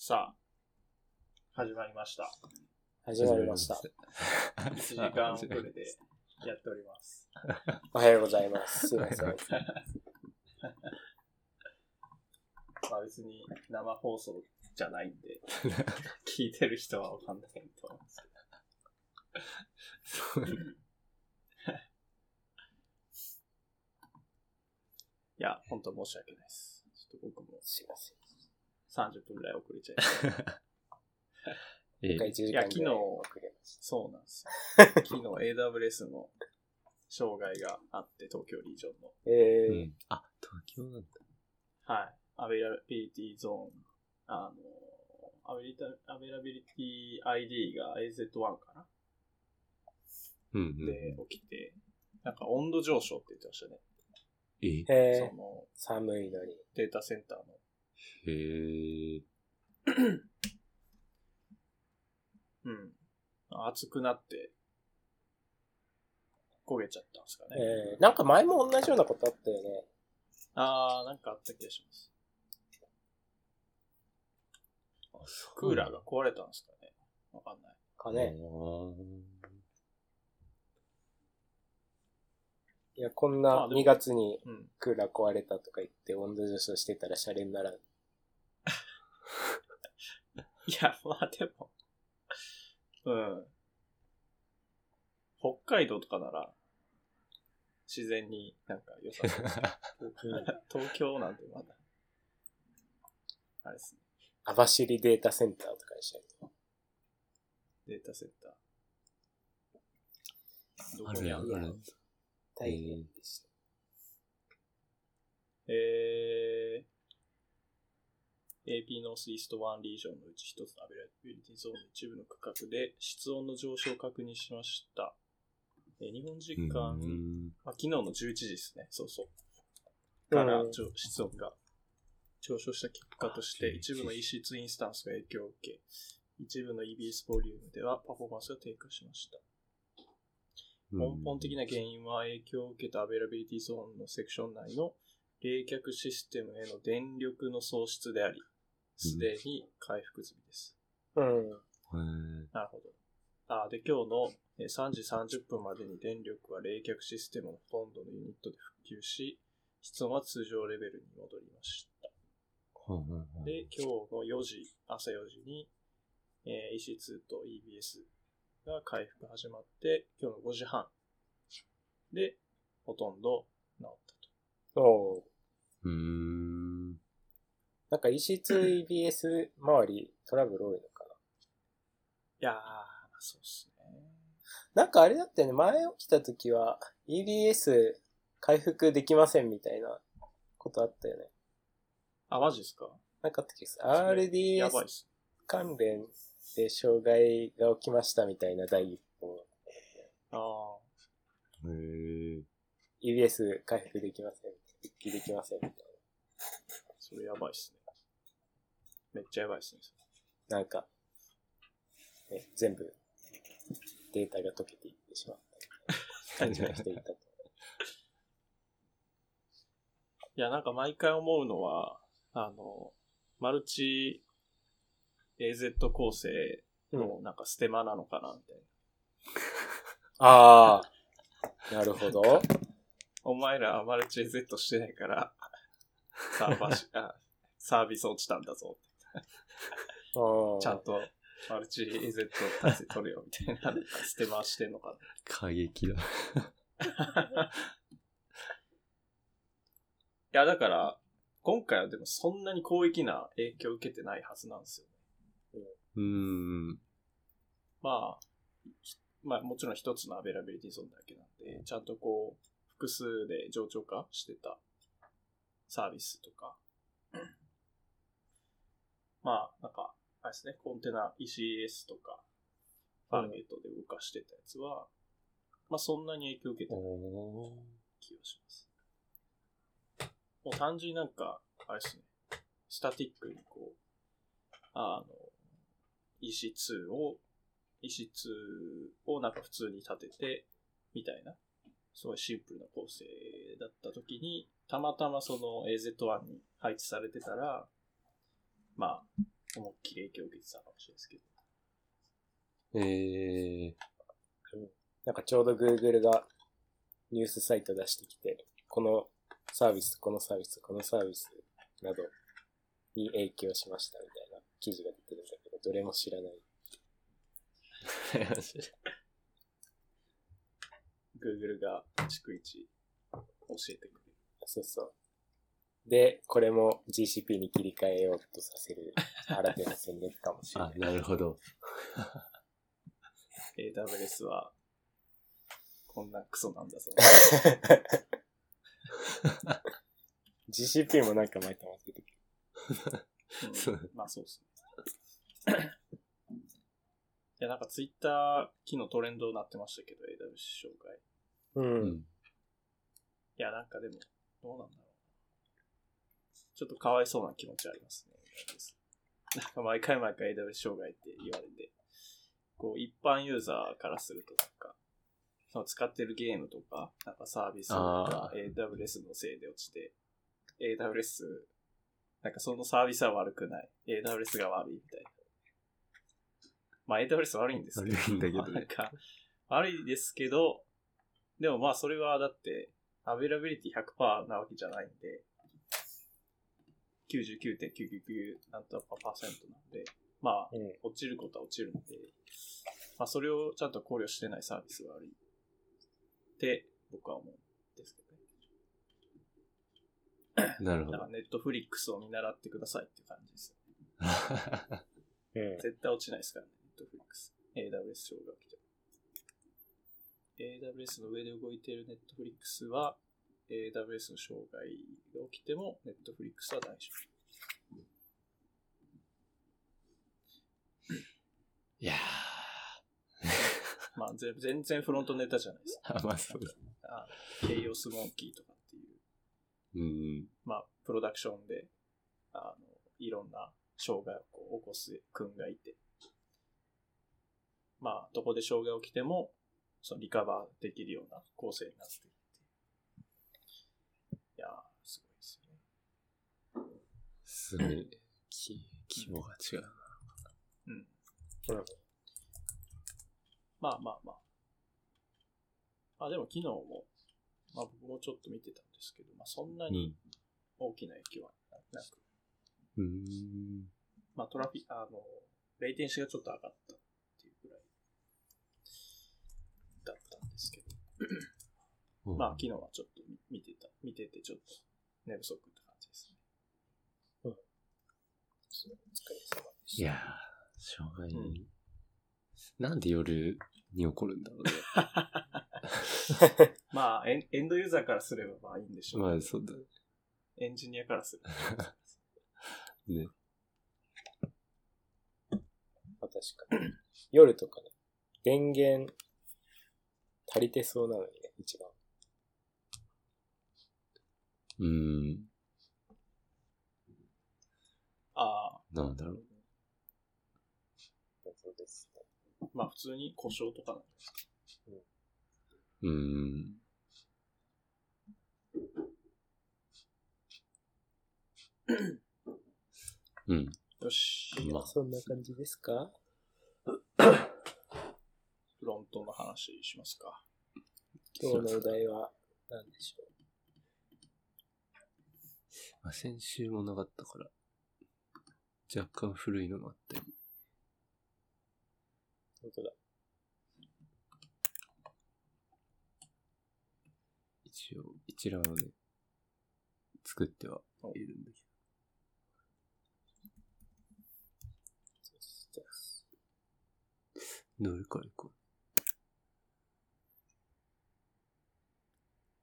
さあ、始まりました。始まりました。1時間遅れでやっております。おはようございます。すいません。まあ別に生放送じゃないんで、聞いてる人はわかんないと思うんですけど。いや、本当申し訳ないです。ちょっと僕もすいません。30分ぐらい遅れちゃいました。え1時間ぐらい遅れましそうなんですよ。昨日 AWS の障害があって、東京リージョンの。た。えーうん。あ、東京なんだ。はい。 availability zone。あの、アベリタ availability ID が AZ1 かな？うんうん。で起きて、なんか温度上昇って言ってましたね。え？えーその寒いのに。データセンターの。へえ。うん。熱くなって、焦げちゃったんですかね。えーなんか前も同じようなことあったよね。あー、なんかあった気がします。クーラーが壊れたんですかね。わかんない。かね。ね。いや、こんなまあでも2月にうん。クーラー壊れたとか言って温度上昇してたらシャレにならん。いや、まあでも、うん。北海道とかなら、自然になんか良さそうです 東京なんてまだ、あれですね、網走データセンターとかにしないと。データセンター。どあるやん、こにあるある。大変でした。えー、AP ノースイースト1リージョンのうち一つの availability zone の一部の区画で室温の上昇を確認しました。えー日本時間、うんあ昨日の11時ですね。そうそう。からうん上室温が上昇した結果として、あ一部の EC2 インスタンスが影響を受け、一部の EBS ボリュームではパフォーマンスが低下しました。根本的な原因は影響を受けた availability zone のセクション内の冷却システムへの電力の喪失であり、すでに回復済みです。うん。へなるほど。あで、今日のえー3時30分までに電力は冷却システムのほとんどのユニットで復旧し、室温は通常レベルに戻りました。ーうんうんうんで、今日の4時、朝4時に、えー EC2 と EBS が回復始まって、今日の5時半で、ほとんど治ったおううーん。なんか EC2EBS 周りトラブル多いのかな？と。いやー、そうっすね。なんかあれだったよね、前起きた時は EBS 回復できませんみたいなことあったよね。あ、マジですか？なんかあった気がする。やばい RDS っす。関連で障害が起きましたみたいな第一報。あへえ。EBS 回復できません。復帰できませんみたいー、それやばいっすね。めっちゃやばいっすね。な。なんか、ね、全部データが溶けていってしまった感じがしていたと。いや、なんか毎回思うのは、あの、マルチ AZ 構成のなんかステマなのかな、みたいな。ああ、なるほど。お前らはマルチ AZ してないから、サーバーし、あサービス落ちたんだぞ。うんちゃんとマルチ AZ 体制取れよ、みたいな、なんかステマしてんのか過激だ。な。いや、だから、今回はでもそんなに広域な影響を受けてないはずなんですよね。うーん。まあ、ひまあもちろん一つの availability zone だけなんで、ちゃんとこう、複数で冗長化してたサービスとか、まあ、なんか、あれですね、コンテナ ECS とか、 Fargate で動かしてたやつは、まあそんなに影響を受けてない気がします。もう単純になんか、あれですね、スタティックにこう、あの、EC2 を、EC2 をなんか普通に立てて、みたいな、すごいシンプルな構成だった時に、たまたまその AZ1 に配置されてたら、まあ、思いっきり影響を受けてたかもしれないですけど。えなんかちょうど Google がニュースサイト出してきて、このサービス、このサービス、このサービスなどに影響しましたみたいな記事が出てるんだけど、どれも知らない。ー。Google が逐一教えてくれる。そうそう。で、これも GCP に切り替えようとさせる新手の戦略かもしれあな、い。なるほど。AWS は、こんなクソなんだぞ。GCP もなんか前とも出てくまあそうですね。いや、なんかツイッター、昨日トレンドになってましたけど、AWS 紹介。う。うんん。いや、なんかでも、どうなんだろう。ちょっとかわいそうな気持ちありますね。なんか毎回毎回 AWS 障害って言われて、こう、一般ユーザーからすると、なんか、その使ってるゲームとか、なんかサービスがあ AWS のせいで落ちて、AWS、なんかそのサービスは悪くない。AWS が悪いみたいな。まあ AWS 悪いんですけど。悪いんだけどねなんか、悪いですけど、でもまあそれはだって、 availability 100%なわけじゃないんで、99.999なんとかパーセントなんで、まあ、うん。落ちることは落ちるので、まあそれをちゃんと考慮してないサービスが悪いって僕は思うんですけどね。なるほどだから。 Netflix を見習ってくださいって感じです。う ん。絶対落ちないですからね、ネットフリックス。AWS 障害が来ても。AWS の上で動いているネットフリックスは、AWS の障害が起きても、 Netflix は大丈いや夫。まあ、ぜ全然フロントネタじゃないです。ー。まあそうだ。あケイオスモンキーとかっていう、うん。まあ、プロダクションで、あの、いろんな障害をこう起こす君がいて、まあ、どこで障害起きても、そのリカバーできるような構成になっているっていう。いやー、すごいですよね。すごい。き規模が違うな。うん。うん。まあまあまあ。まあでも昨日も、まあ僕もちょっと見てたんですけど、まあそんなに大きな影響はなく、うん。うん。まあトラフィあの、レイテンシがちょっと上がったっていうぐらいだったんですけど、まあ昨日はちょっと見見てた、見ててちょっと寝不足って感じですね。お疲れ様でした。いやー、障害、うんなんで夜に起こるんだろうね。まあエンエンドユーザーからすればまあいいんでしょう。まあそうだエンジニアからすれば。ね。まあ確かに。夜とかね、電源足りてそうなのにね、一番。うん。ああ、なんだろう。そうですね。まあ普通に故障とかなんですうん。うん。よし。まあ、そんな感じですか？フロントの話しますか。今日のお題は何でしょまあ、先週もなかったから、若干古いのもあったり。う本当だ。一応、一覧をね、作ってはいるんだけど。どれから行こ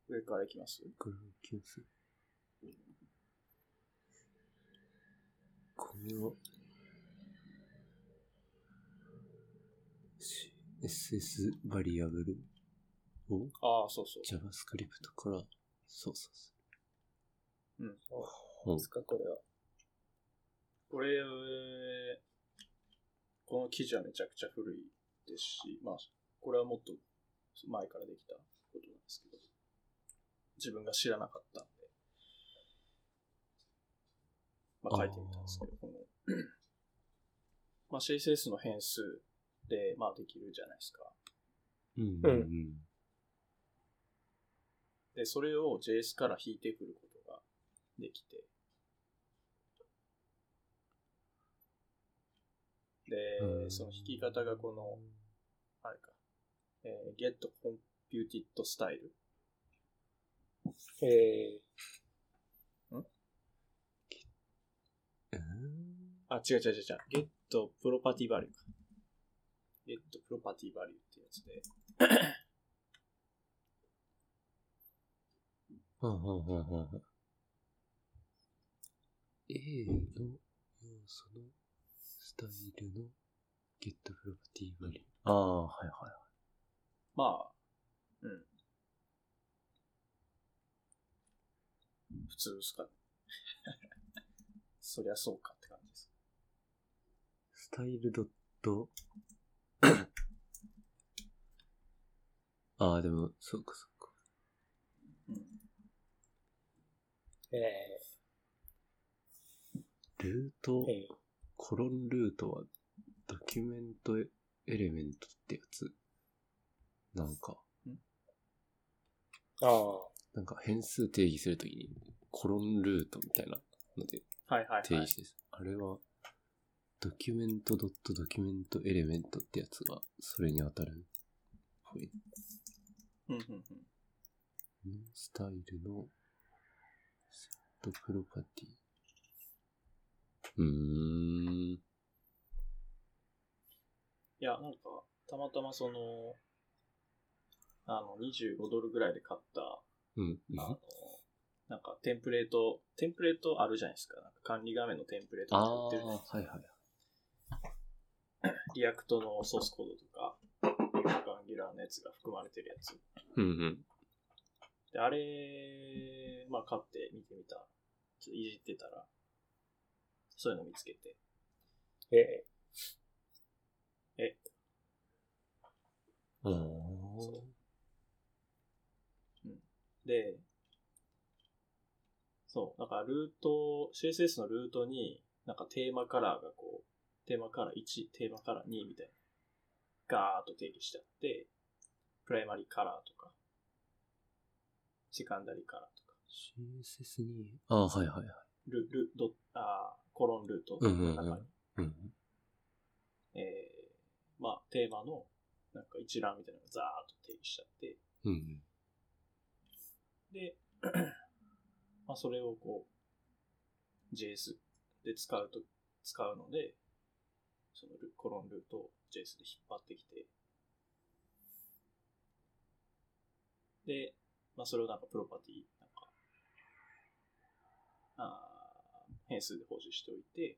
上からいきます？うこれ行きますこれは、CSS バリアブルをああ、そうそう。JavaScript から操作すうん。る。何ですか、これは。これ、この記事はめちゃくちゃ古いですし、まあ、これはもっと前からできたことなんですけど、自分が知らなかったんで、まあ書いてみたんですけど、この。まあ、CSS の変数で、まあ、できるじゃないですか。うん。うん。うんで、それを JS から引いてくることができて。で、うん。その引き方がこの、あれか、えー get computed style。えうあ、違う違う違う違う。get property value か。get property value ってやつで。はんはんはんはんはん A の要素のスタイルの get property value？ああ、はいはいはい。まあ、うん。普通ですかね。そりゃそうか。スタイルドット、ああ、でも、そうかそうか。うん。ー、えルートー、、えーコロンルートは、ドキュメントエレメントってやつ？なんか、ああ、なんか変数定義するときに、コロンルートみたいなのではいはいはい。定義です。あれは、ドキュメントドットドキュメントエレメントってやつが、それに当たるっぽい。うんうんうん。のスタイルのセットプロパティ。うーん。いや、なんか、たまたまその、あの、25ドルぐらいで買った、うん。あの、なんかテンプレート、テンプレートあるじゃないですか。なんか管理画面のテンプレートああー、って売ってるはいはい。React のソースコードとか、 Angular のやつが含まれてるやつ。うんうん。で、あれ、まあ買って見てみた。ちょっといじってたら、そういうの見つけて。え？おーそで、そう、だからルート、CSS のルートに、なんかテーマカラーがこう、テーマカラー1、テーマカラー2みたいな、ガーッと定義してあって、プライマリカラーとか、セカンダリカラーとか、CSS に、ああ、はいはいはい。ル、ル、ド、あーコロンルートうんうんうんの中に、うん。えー、まあ、テーマの、なんか一覧みたいなのがザーッと定義しちゃって、うん。で、まあそれをこう、JS で使うと、使うので、そのルコロンルートを JS で引っ張ってきて、で、まあそれをなんかプロパティ、なんか、あー変数で保持しておいて、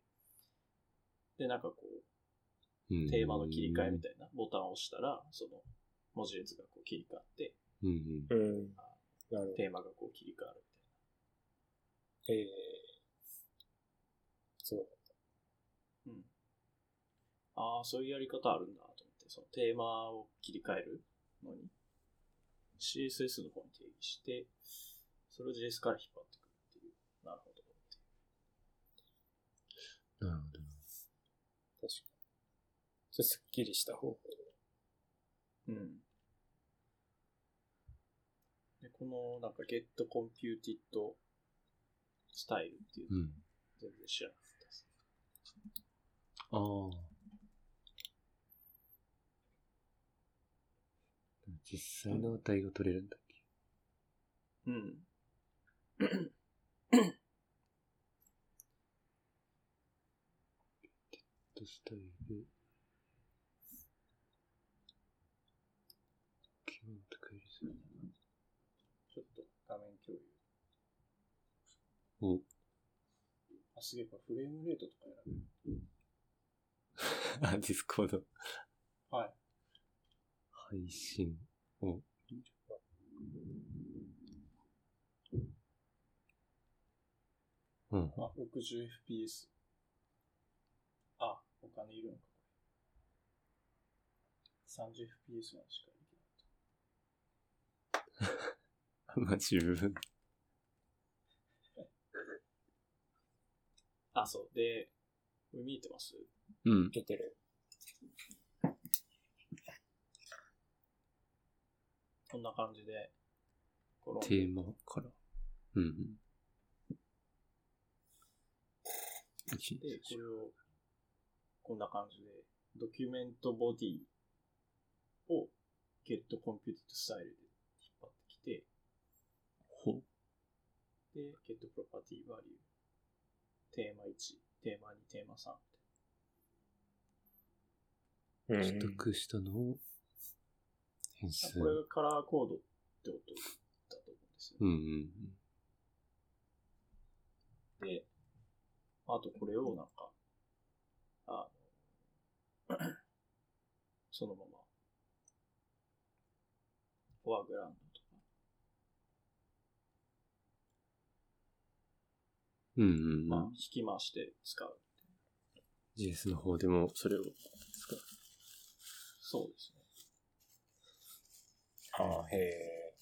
で、なんかこう、うん。テーマの切り替えみたいなボタンを押したら、その文字列がこう切り替わって、うんー、うん。テーマがこう切り替わるえー、そう。ああ、そういうやり方あるんだと思って、そのテーマを切り替えるのに、CSS の方に定義して、それを JS から引っ張ってくるっていう。なるほど。なるほど。確かに。それすっきりした方法。うん。で、この、なんか get computed style っていうのうん。全然知らなかったです。ああ。実際の値が取れるんだっけ？うん。とスタイル。キーワード解離する。ちょっと画面共有。お、あ、すげえ、これフレームレートとか選べる。あ、 Discord。はい。配信を。うん。あ、60fps。あ、お金いるのか、これ。30fps までしかいけない。まあ、十分。あ、そう。で、これ見えてます？うん。いけてる。こんな感じで、このテーマから。うんうん。一で、これを、こんな感じで、ドキュメントボディを get computed スタイルで引っ張ってきて、ほう。で、get property value、テーマ1、テーマ2、テーマ3うん取得したのを変数。これがカラーコードってことだと思うんですよ。うんうんで、あとこれをなんか、あの、そのまま、フォアグラウンドとか、うん。うん。まあ、引き回して使う。JS の方でもそれを使う。そうですね。ああ、へえ。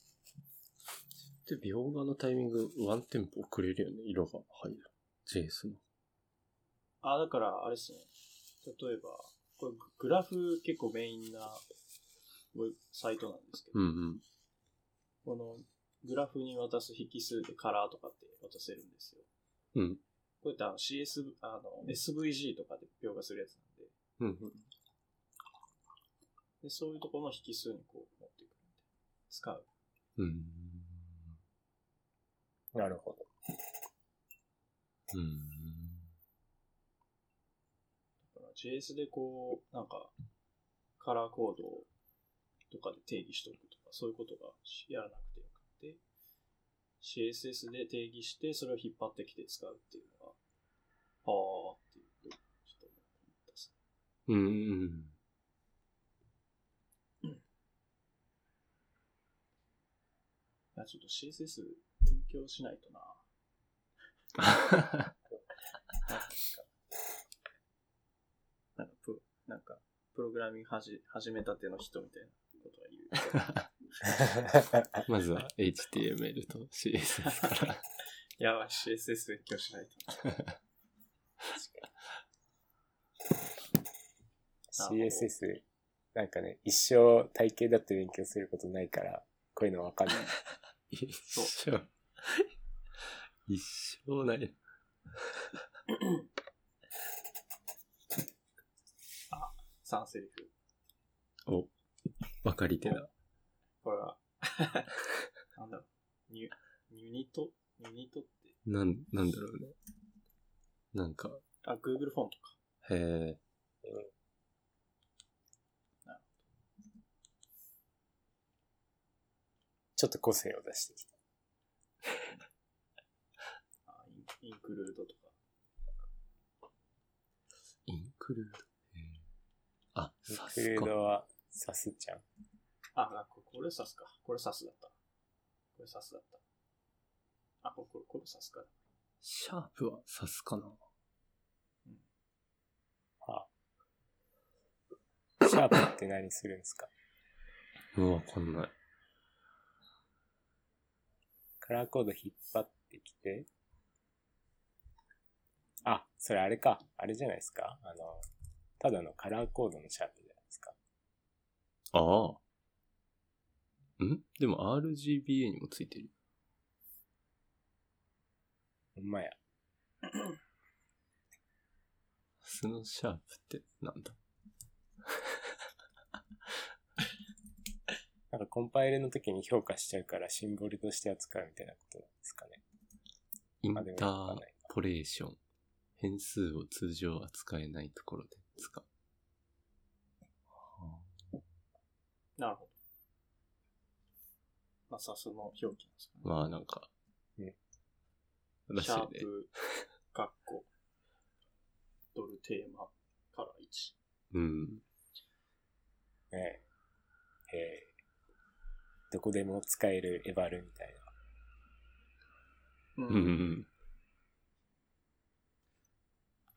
で、描画のタイミング、ワンテンポ遅れるよね、色が入る。JS の。あ、だから、あれですね。例えば、これグラフ結構メインなサイトなんですけど、うんうん。このグラフに渡す引数でカラーとかって渡せるんですよ。うん。こういったあの CS、あの SVG とかで描画するやつなんで、うんうん。でそういうところの引数にこう使う。うん。なるほど。うん。だから JS でこう、なんか、カラーコードとかで定義しておくとか、そういうことがやらなくてよくて、CSS で定義して、それを引っ張ってきて使うっていうのが、あーっていう、ちょっと思ったっすうんうん。いや、ちょっと CSS 勉強しないとな。なんか、プなんかプログラミングはじ始めたての人みたいなことが言う。まずは HTML と CSS から。やばい、CSS 勉強しないと。CSS、なんかね、一生体系だって勉強することないから、こういうのわかんない。一生。一生ない。サンセリフ。お、わかり手だ。これは、なんだろう、ニュ、ニュニト？ニュニトって、なん、なんだろうね。なんか、あ、Google フォントか。へえ。ちょっと個性を出してきた。あインインクルードとか。インクルード？へえあ、インさクルー。ドは、さすちゃん。あ、あここれサスか。これサスだった。これサスだった。あ、これ、これサスか。シャープはさすかな？はあ。シャープって何するんですか？うん、わかんない。カラーコード引っ張ってきて、あ、それあれか。あれじゃないですか。あの、ただのカラーコードのシャープじゃないですか。ああ。ん？でも RGBA にもついてる。ほんまや。スのシャープってなんだ？なんかコンパイルの時に評価しちゃうからシンボルとして扱うみたいなことなんですかね。インあでもターわかんないポレーション。変数を通常扱えないところで使う。はなるほど。まあ、サスの表記なんですかね。あまあなんか、うんらしいね。シャープ、カッコ、ドルテーマから1。うん。ええ。ええ。どこでも使える eval みたいな。ううんうん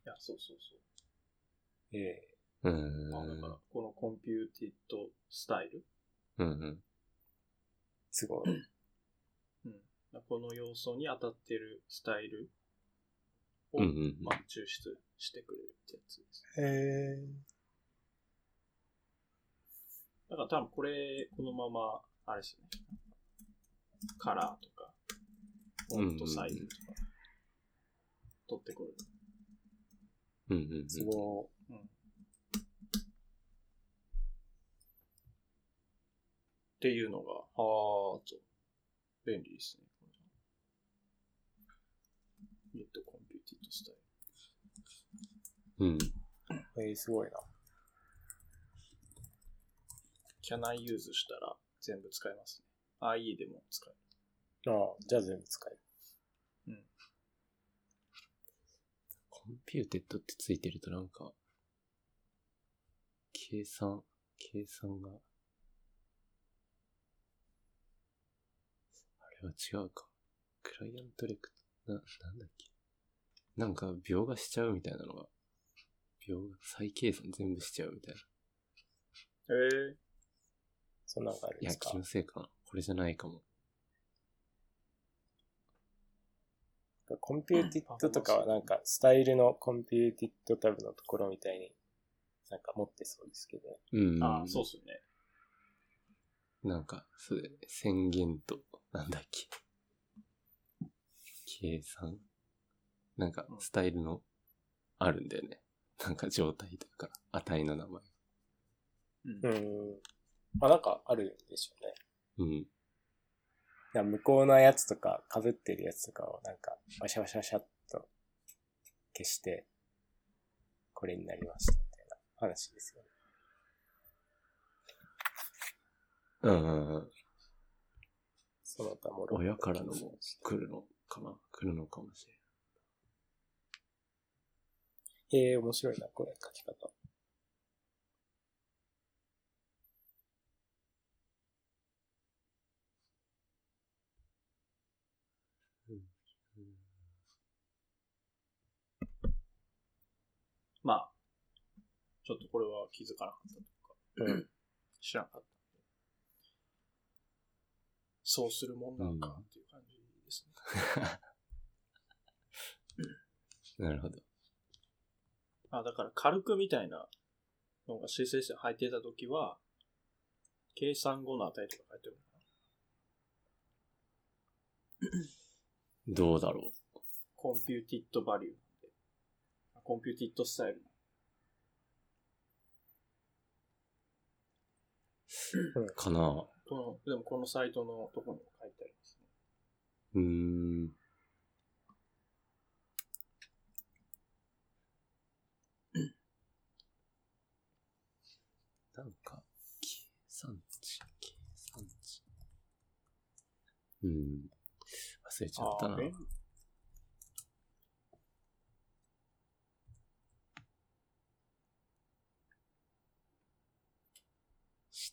いや、そうそうそう。ええ。うん。まあ、だから、この computed style。うんうん。すごい。うん。この要素に当たってるスタイルを、うんうんまあ、抽出してくれるってやつです。へえ。だから多分これ、このまま、あれですよね。カラーとか、フォントサイズとか、取ってくる。うんうんうん。すごっていうのが、あーと、便利ですね。 get computed スタイル。うん。い。えー、すごいな。Can I use したら全部使えますね。IE でも使える。ああ、じゃあ全部使える。 computed ってついてるとなんか、計算、計算が、あれは違うか。 client レクト、な、なんだっけ。なんか、描画しちゃうみたいなのが、描画、再計算全部しちゃうみたいな。えそんなのがあるんいや、ですか？気のせいかな。これじゃないかも。 computed とかはなんか、スタイルの computed タブのところみたいに、なんか持ってそうですけどね。うん。ああ、そうっすよね。なんか、そう。宣言と、なんだっけ？計算？なんかう、んスタイルの、あるんだよね。なんか状態とか、値の名前。うんうーん。あ、なんかあるんでしょうね。うん。いや、向こうのやつとか、被ってるやつとかをなんか、ワシャワシャワシャっと消して、これになりましたみたいな話ですよね。うんうんうん。その他も親からのも来るのかな？来るのかもしれええー、面白いな、これ書き方。まあ、ちょっとこれは気づかなかったというか、うん知らなかったんで。そうするもんなんかっていう感じですね。ない。なるほど。あ、だから軽くみたいなのが CSS に入ってたときは、計算後の値とか書いてるのかなどうだろcomputed value computed style。う。かなこの、でもこのサイトのとこにも書いてありますね。うーん。なんか、計算値、計算値。うん。忘れちゃったな。便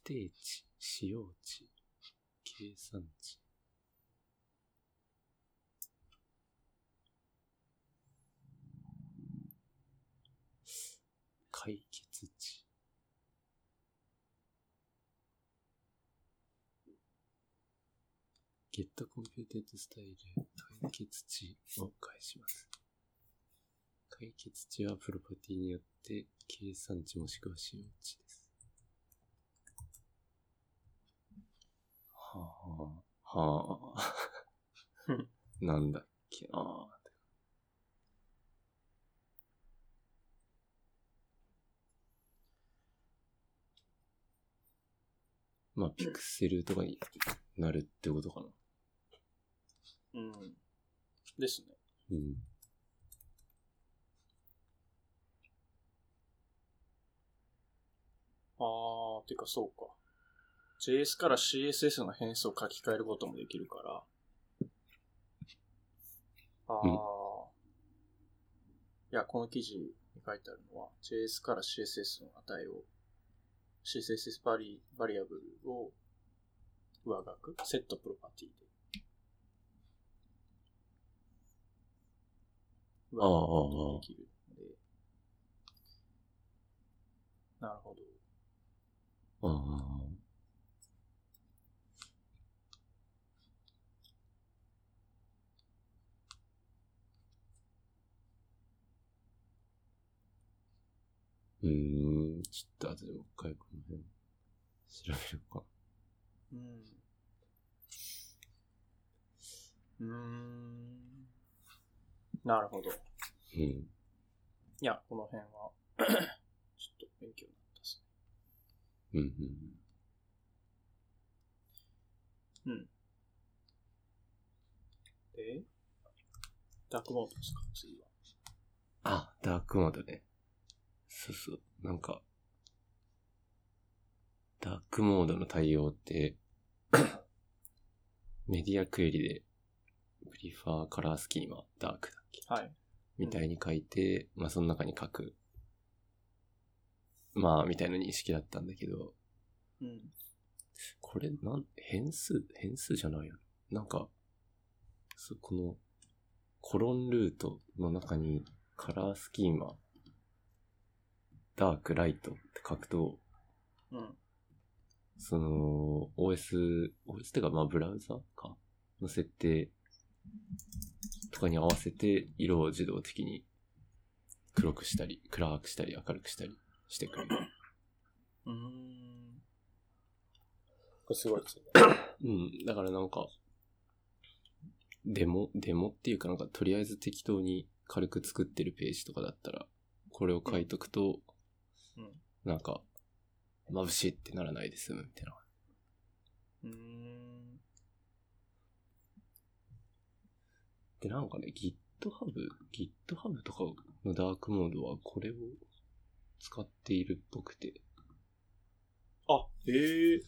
定値、使用値、計算値。解決値。get computed style 解決値を返します。解決値はプロパティによって計算値もしくは使用値ではあ、はあ。なんだっけなまあ、ピクセルとかになるってことかな。うん。ですね。うん。あー、てかそうか。JS から CSS の変数を書き換えることもできるから。あー。うんいや、この記事に書いてあるのは、JS から CSS の値を、CSS バリバリアブルを上書く、セットプロパティで。上書くことができるので。なるほど。ああ。うーん、ちょっと後でもう一回この辺調べるか。うん。うーん。なるほど。うん。いや、この辺は、ちょっと勉強になったですうん、うん。ね。うん。で、ダークモードですか？次は。あ、ダークモードね。そうそう。なんか、ダークモードの対応って、メディアクエリで、プリファーカラースキーマ、ダークだっけ？はい。みたいに書いて、まあその中に書く。まあ、みたいな認識だったんだけど、うん。これ、なん、変数変数じゃないよ。なんか、そこの、コロンルートの中に、カラースキーマ、ダーク、ライトって書くと、うん。その、OS、OS ってか、まあ、ブラウザかの設定とかに合わせて、色を自動的に黒くしたり、暗くしたり、明るくしたりしてくれる。うーん。これすごいですよね。うん、だからなんか、デモ、デモっていうかなんか、とりあえず適当に軽く作ってるページとかだったら、これを書いとくと、うん。なんか、眩しいってならないで済むみたいな。うーん。で、なんかね、GitHub、GitHub とかのダークモードはこれを使っているっぽくて、あ、へえ。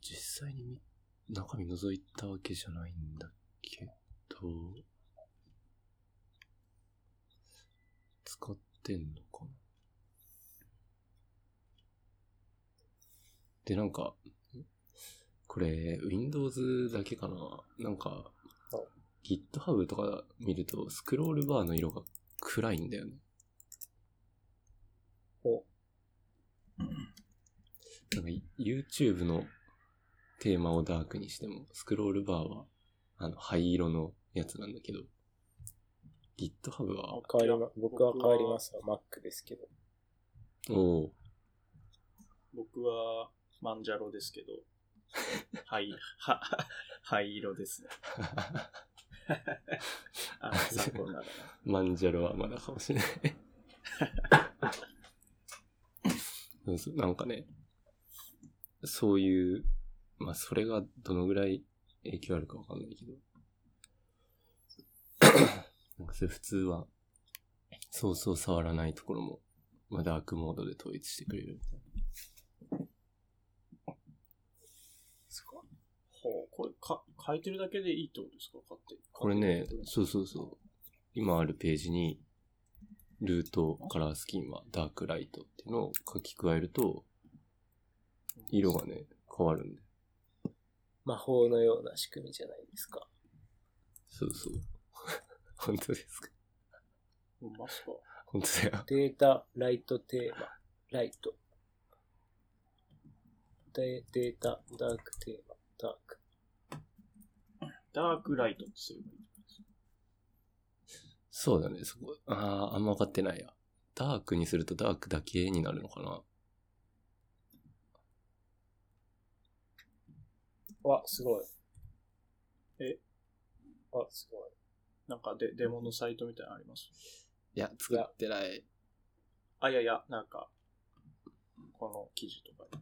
実際にみ中身覗いたわけじゃないんだけど、使ってんのかな？で、なんか、これ、Windows だけかな？なんか、GitHub とか見ると、スクロールバーの色が暗いんだよね。おなんか YouTube のテーマをダークにしても、スクロールバーは、あの、灰色のやつなんだけど、GitHub は、変わりま、僕は変わりますわ。Mac ですけど。おお僕は、マンジャロですけど、はい、は、灰色ですね。あ、参考になるマンジャロはまだかもしれない。なんかね、そういう、まあ、それがどのぐらい影響あるかわかんないけど、なんかそれ普通は、そうそう触らないところも、まあ、ダークモードで統一してくれるみたいすかほう、これ、か、書いてるだけでいいってことですか？買って。これね、そうそうそう。今あるページに、ルート、カラースキーマ、ダークライトっていうのを書き加えると、色がね、変わるんで。魔法のような仕組みじゃないですか。そうそう。本当ですか？ほんまっすか？本当だよ。データ、ライトテーマ、ライト。デデータ、ダークテーマ、ダーク。ダークライトってすればいいそうだね、そこ。ああ、あんま分かってないや。ダークにするとダークだけになるのかな？わ、すごい。え？あ、すごい。なんかデ、デモのサイトみたいなのあります？いや、作ってない。あ、いやいや、なんか、この記事とかに、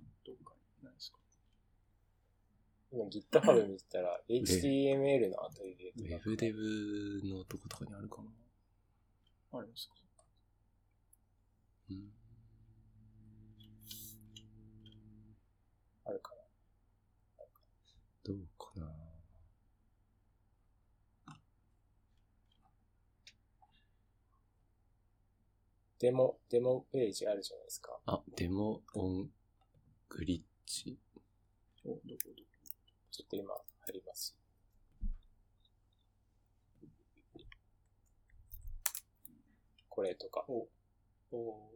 GitHub 見てたら HTML のアトリエウとか。ェブデブのとことかにあるかな。ありますか？うん。あるかどうかな。デモ、デモページあるじゃないですか。あ、デモオングリッチ。お、どこどこ？ちょっと今貼ります。これとか。おお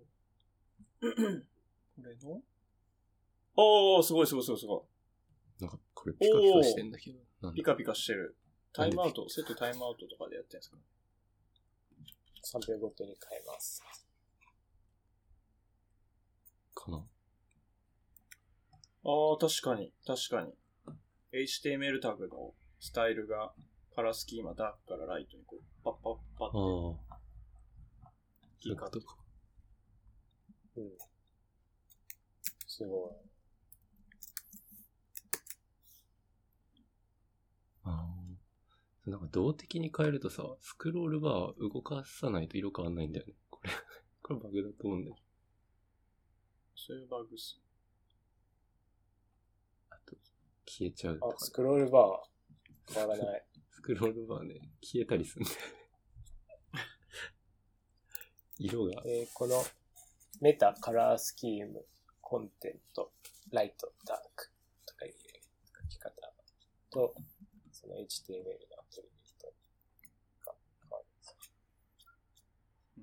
これの？おー、すごいすごいすごいすごなんか、これピカピカしてんだけど。ピだ？カピカしてる。タイムアウト、セットタイムアウトとかでやってるんですか？3秒ごとに変えます。かな。ああ、確かに、確かに。HTML タグのスタイルがカラースキーマダークからライトにこう、パッパッパああ。ッて切り替わってことか。うん。すごい。ああ。なんか動的に変えるとさ、スクロールバー動かさないと色変わんないんだよね。これ、これバグだと思うんだよ。そういうバグっす。あと、消えちゃうとあ、か、スクロールバー。変わらない。スクロールバーね、消えたりするんだ。色が、えーこのメタカラースキーム、コンテント、ライト、ダークとかいう書き方と、その HTML のアトリビュートが変わるんですようー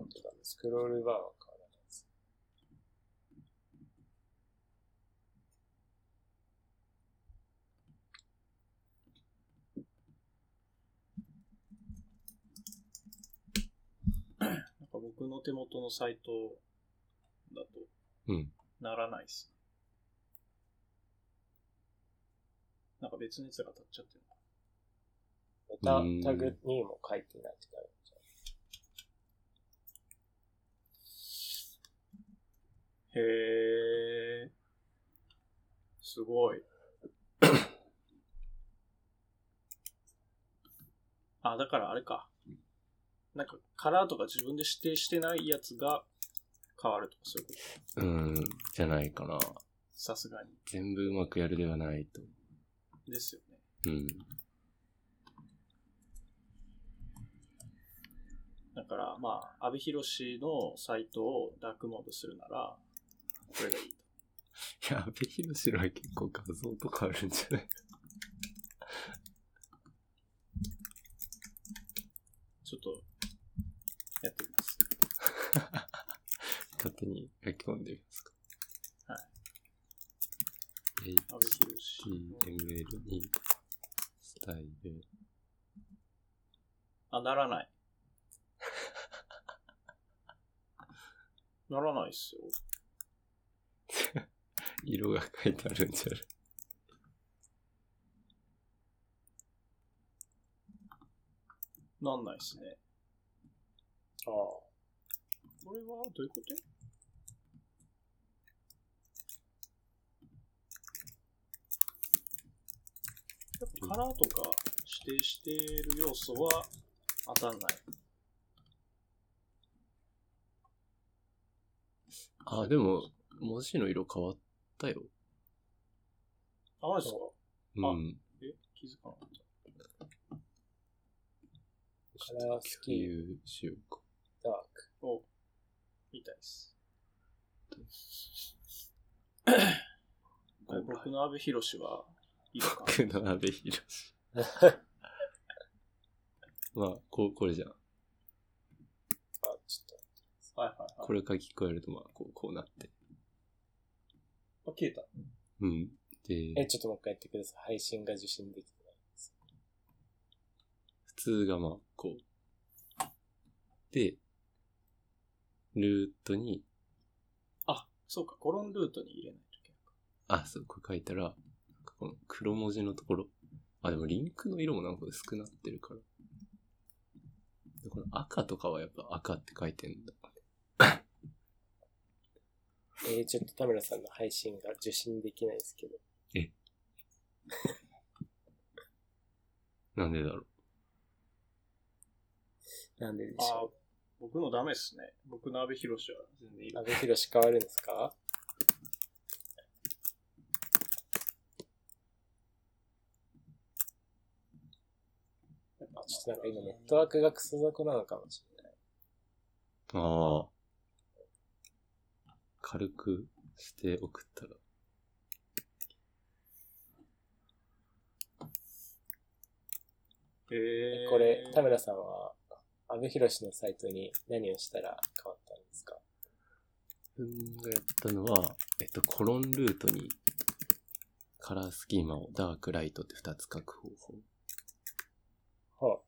ん。本当だね。スクロールバーは変わらないです。なんか僕の手元のサイトだと、うん。ならないっす。なんか別のやつが当たっちゃってるのタグにも書いてないってなるんじゃへえ。すごい。あ、だからあれか。なんかカラーとか自分で指定してないやつが変わるとかそういうこと？うん、じゃないかな。さすがに。全部うまくやるではないと。ですよね。うん。だから、まあ、阿部寛のサイトをダークモードするなら、これがいいと。いや、阿部寛のは結構画像とかあるんじゃない？ちょっと、やってみます。勝手に書き込んでみますか。はい。HTML にスタイル。あ、ならない。ならないっすよ。色が書いてあるんじゃない？なんないっすね。ああ。これはどういうこと？やっぱカラーとか指定している要素は当たんない。あ、でも、文字の色変わったよ。あ、マジですか？あうん。え？気づかなかった。カラースキーム、いうしようか。ダーク。お、みたいです。僕の阿部寛は、いいのか僕の阿部寛。まあ、こう、これじゃん。あ、ちょっはいはいはい。これ書き加えると、まあ、こう、こうなって。あ、消えた。うん。でと。、え、ちょっともう一回やってください。配信が受信できてないです。普通がまあ、こう。で、ルートに、あ、そうか、コロンルートに入れないといけないか。あ、そう、これ書いたら、この黒文字のところ。あ、でもリンクの色もなんか薄くなってるから。でこの赤とかはやっぱ赤って書いてんだ。えー、ちょっと田村さんの配信が受信できないですけど。なんでだろう。なんででしあょ、僕のダメっすね。僕の阿部寛は全然いいう阿。部寛変わるんですか？ちょっとなんか今ネットワークがクソ底なのかもしれない。ああ。軽くして送ったら。へーこれ、田村さんは、阿部寛のサイトに何をしたら変わったんですか？自分がやったのは、えっと、コロンルートにカラースキーマをダークライトって2つ書く方法。は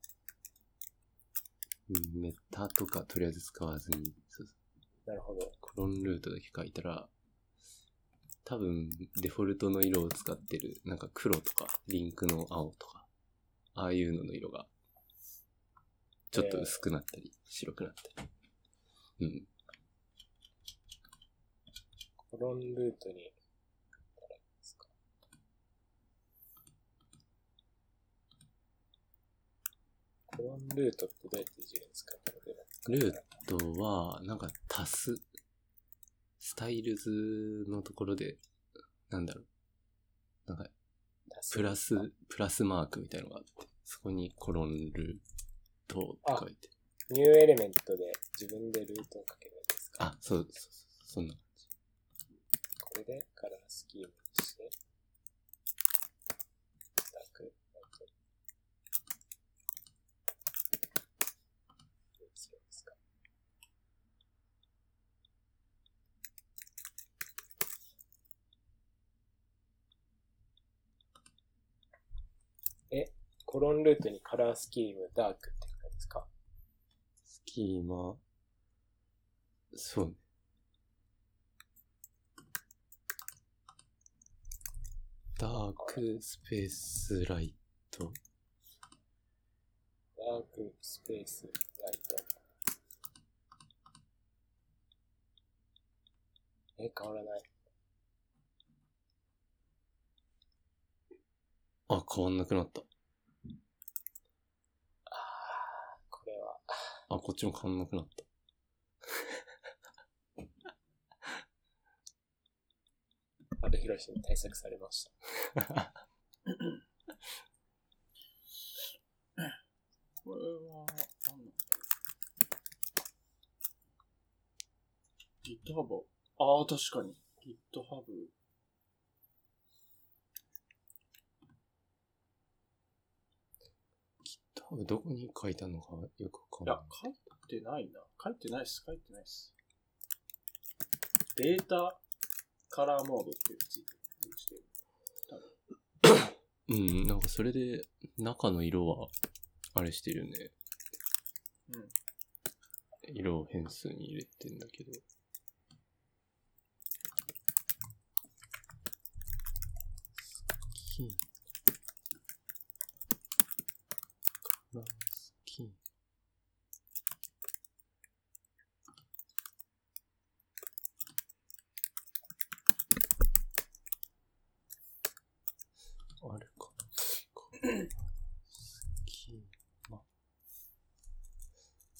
うんメタとかとりあえず使わずに、なるほど。コロンルートだけ書いたら、多分デフォルトの色を使ってる、なんか黒とか、リンクの青とか、ああいうのの色が、ちょっと薄くなったり、白くなったり。うん。コロンルートに、ですか？コロンルートってどうやっていじるんですか？ルートは、なんか足す、スタイルズのところで、なんだろう。なんか、プラス、プラスマークみたいのがあって、そこにコロンルートって書いて。ニューエレメントで自分でルートをかけるんですか？あ、そう、そうそうそんな感じ。これでカラースキームにして、ダーク、ライト。どうするんですかえ、コロンルートにカラースキーム、ダークって書くんですか？スキーマ、そうね。ダークスペースライト。ダークスペースライト。え、変わらない。あ、変わんなくなった。あー、これは、あ、こっちも変わんなくなった。阿部寛に対策されました。これは、なんだ ?GitHub。ああ、確かに。GitHub。どこに書いたのかよくわかんいやない。、書いてないな。書いてないっす、書いてないっす。データカラーモードっていうついてるしてる。うん、なんかそれで中の色は、あれしてるよね。うん。色を変数に入れてんだけど。スキン。カラースキン。あれか。スキンマ。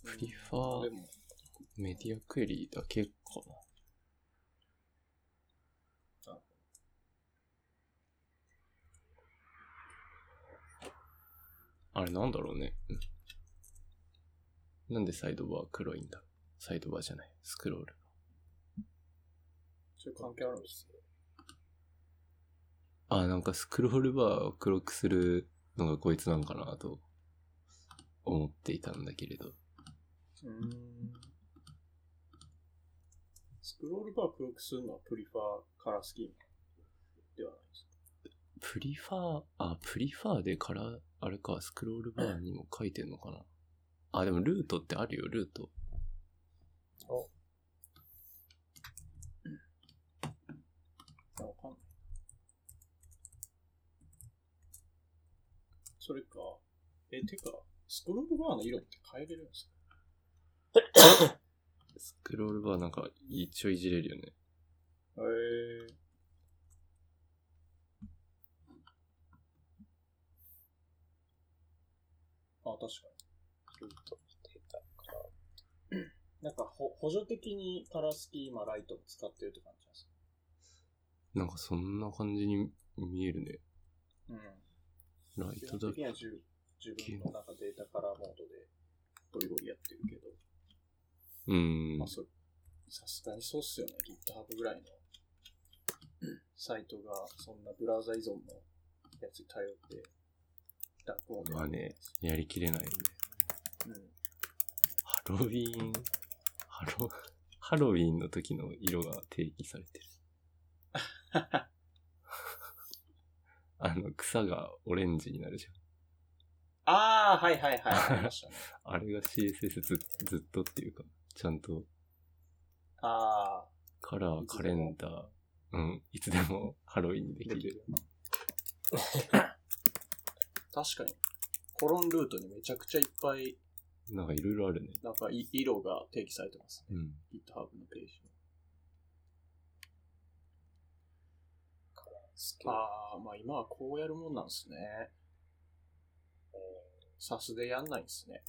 プリファーメディアクエリだけかな。あれなんだろうね。うんなんでサイドバー黒いんだ？サイドバーじゃない。スクロール。それ関係あるんですよ。あ、なんかスクロールバーを黒くするのがこいつなんかなと思っていたんだけれど。うーん。スクロールバー黒くするのはプリファーカラースキームではないですか？プリファー、あ、プリファーでカラー、あれか、スクロールバーにも書いてんのかな？あ、でもルートってあるよ、ルート。お、あ、わかんない。それか、え、てか、スクロールバーの色って変えれるんですか？スクロールバーなんか一応いじれるよね。へえー。あ、確かルート、データ、カラー。に。なんか、ほ補助的にカラースキーマライトを使ってるって感じですなんかそんな感じに見えるね。うん。ライ基トだけ。本的には自自分のなんかデータカラーモードでゴリゴリやってるけど、うんまあ。それ、さすがにそうっすよね。GitHub ぐらいのサイトがそんなブラウザ依存のやつに頼って、まあね、やりきれないよね。うん。ハロウィーン、ハロ、ハロウィーンの時の色が定義されてる。あの、草がオレンジになるじゃん。ああ、はいはいはい。ありましたね。あれが CSS ずずっとっていうか、ちゃんとああ、カラー、カレンダー、うん、いつでもハロウィンにできる。できる。確かに。コロンルートにめちゃくちゃいっぱい、なんかいろいろあるね。なんかい色が定義されてますね。うん。GitHub のページスキに。ああ、まあ今はこうやるもんなんですね。サスでやんないんですね。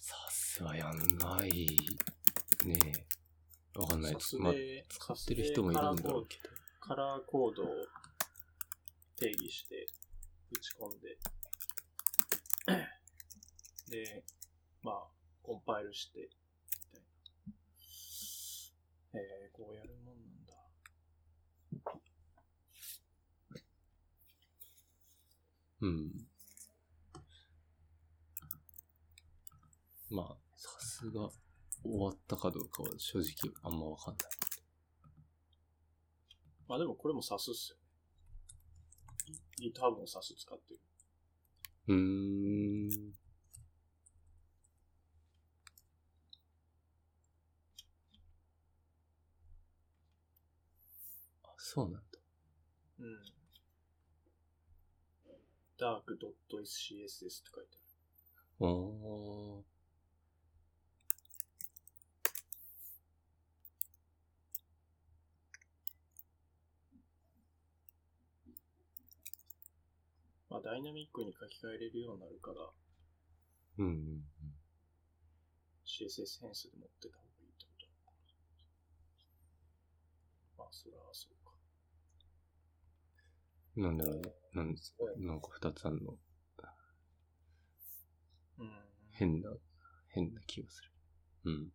さすはやんないねえ。わかんない。サスまあ、で、使ってる人もいるんだろうけど。カラーコードを定義して打ち込んで、で、まあ、コンパイルして、みたいな。えー、こうやるもんなんだ。うん。まあ、さすが終わったかどうかは正直あんまわかんない。まあでもこれも SAS っすよね。GitHub の使ってる。うーん。そうなんだ。うん。dark.scss って書いてある。おー。まあダイナミックに書き換えれるようになるから、うんうんうん。CSS 変数で持ってた方がいいってことなのかな。まあ、それはそうか。なんだろうね。なんすごいなんか二つあんの。うん。変な、変な気がする。うん。い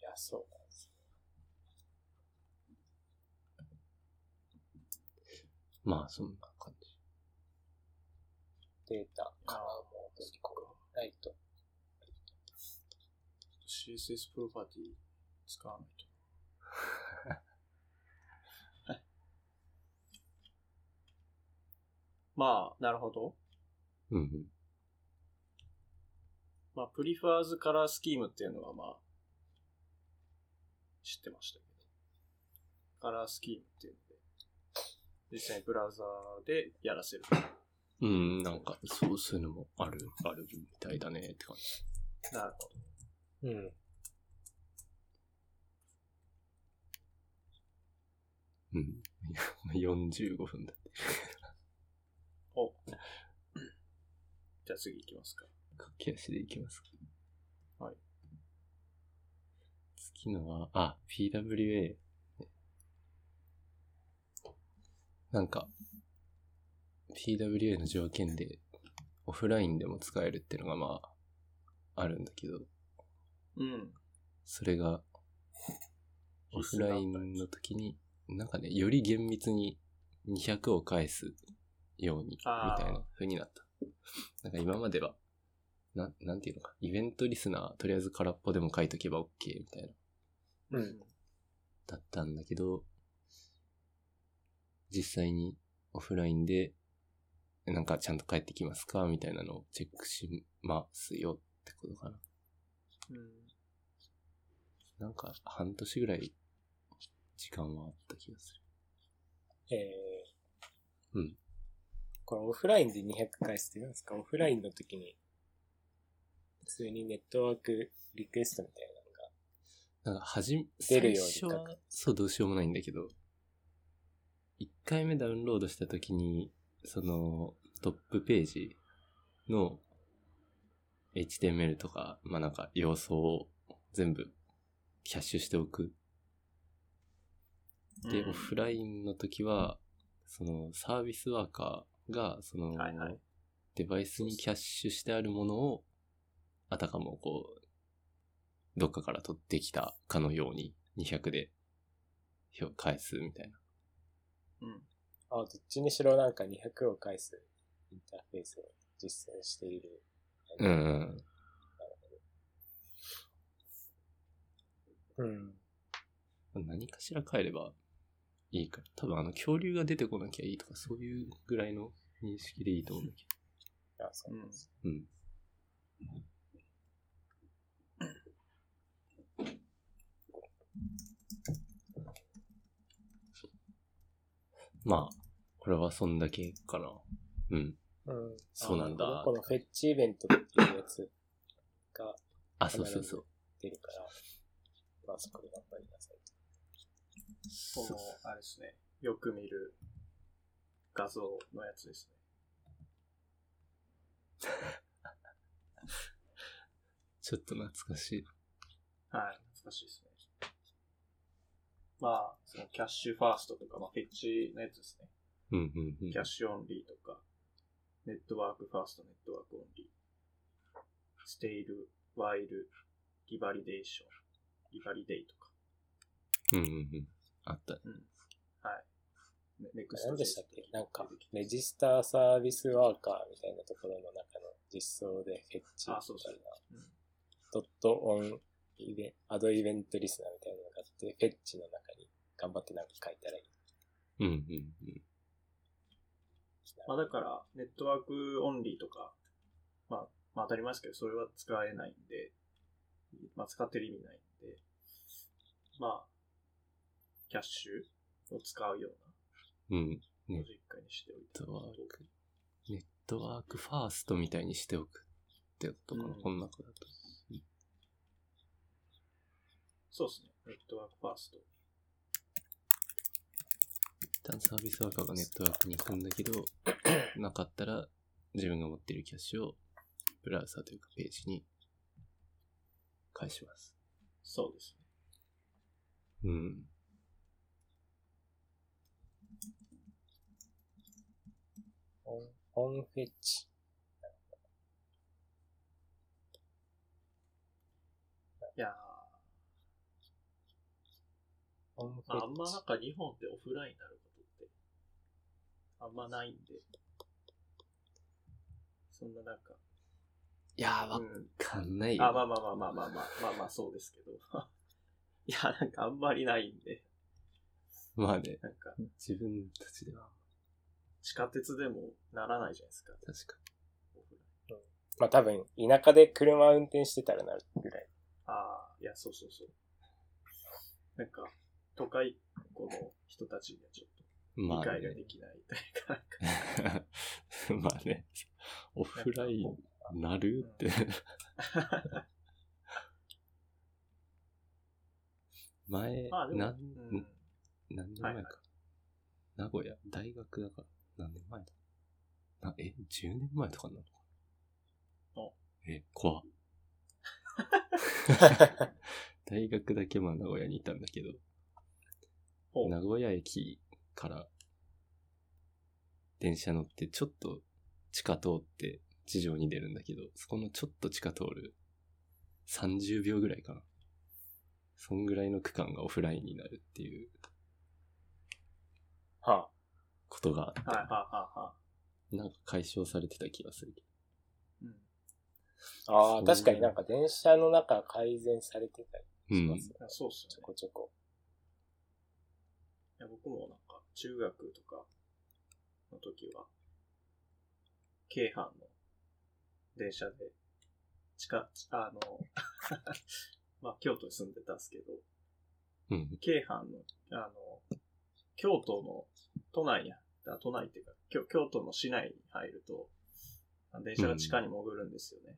や、そうなんです。まあ、そんな感じ。データ、カラーも盛り込む。ライト。CSS プロパティ使わないと。まあ、なるほど。うんうん。まあ、プリファーズカラースキームっていうのはまあ、知ってましたけど。カラースキームっていうので、実際にブラウザーでやらせる。うん、なんか、そう、そういうのもある、あるみたいだねって感じ。なるほど。うん。うん。45分だって。お。じゃあ次行きますか。駆け足でいきますか。はい。次のは、あ、PWA。なんか、PWA の条件で、オフラインでも使えるっていうのがまあ、あるんだけど、うん。それが、オフラインの時に、なんかね、より厳密に200を返すように、みたいな風になった。なんか今までは、な、なんていうのか、イベントリスナー、とりあえず空っぽでも書いとけば OK みたいな、うん。だったんだけど、実際にオフラインで、なんかちゃんと帰ってきますか？みたいなのをチェックしますよってことかな。うん。なんか半年ぐらい時間はあった気がする。えー、うん。このオフラインで200回すって言うんですか？オフラインの時に、普通にネットワークリクエストみたいなのが、なんか、はじ、出るように最初は、そう、どうしようもないんだけど、1回目ダウンロードしたときに、その、トップページの HTML とか、まあなんか、要素を全部キャッシュしておく。で、うん。オフラインの時は、その、サービスワーカーが、その、はいはいデバイスにキャッシュしてあるものを、あたかもこう、どっかから取ってきたかのように200で表返すみたいな。うん。あ、どっちにしろなんか200を返すインターフェースを実践している。うんうん。うん。何かしら変えればいいから。多分あの恐竜が出てこなきゃいいとか、そういうぐらいの認識でいいと思うんだけあ、そうなんです。ど。うん。まあ、これはそんだけかな。うん。うん。そうなんだあこのフェッチイベントっていうやつがあ、そうそうそう。出るから、まあそこで頑張りなさい。この、あれですね。よく見る画像のやつですね。ちょっと懐かしい。はい。懐かしいですね。まあ、その cache first とか、まあ、 fetch のやつですね。うんうんうんキャッシュ only とか、 network first、network only、stale、while、revalidation、revalidate とか。うんうんうん。あった。はい。ねネクスト何でしたっけ？なんか、 register service worker みたいなところの中の実装で fetch みたいなあそうそううん dot on イベ add event listener みたいなのがあって、 fetch の中に頑張ってなんか書いたらいい。うんうんうん。まあだから、 network only とか、まあ、まあ当たり前ですけど、それは使えないんで、まあ使ってる意味ないんで、まあ、キャッシュを使うよううん。なねロジックにしておいたネットワーク。ネットワークファーストみたいにしておくってことかな、うんこの中だと。そうですね。ネットワークファースト。一旦サービスワーカーがネットワークに行くんだけど、なかったら自分が持っているキャッシュをブラウザというかページに返します。そうですね。うん。オンオンフェッチ。いやオンフェッチ。あ、あんまなんか日本ってオフラインになることって、あんまないんで、そんななんか、いやー、わうん。かんないよ。あ、まあまあまあまあまあまあ、まあまあそうですけど。いや、なんかあんまりないんで、まあね、なんか、自分たちでは地下鉄でもならないじゃないですか。確かオフラインまあ多分、田舎で車運転してたらなるぐらい。ああ、いや、そうそうそう。なんか、都会っ子の人たちにはちょっとに。まあ、理解がねできないというか、まあね、オフラインなるって。前、まあでも、なうんん、何年前か。はいはい名古屋、大学だから、何年前だ？なえ、10年前とかなのかえ、怖。っ 大学だけまあ名古屋にいたんだけど、名古屋駅から電車乗ってちょっと地下通って地上に出るんだけど、そこのちょっと地下通る30秒ぐらいかな。そんぐらいの区間がオフラインになるっていう。はことがあって、はいはいはいはなんか解消されてた気がする。うん。あ。あ確かになんか電車の中改善されてたり。しますよ、いやそうっすちょね。こちょこ。いや、僕もなんか、中学とかの時は、京阪の電車で、地下、あの、まあ、京都に住んでたんですけど、うん。京阪の、あの、京都の都内や、あ都内っていうか、京京都の市内に入ると、あ電車が地下に潜るんですよね。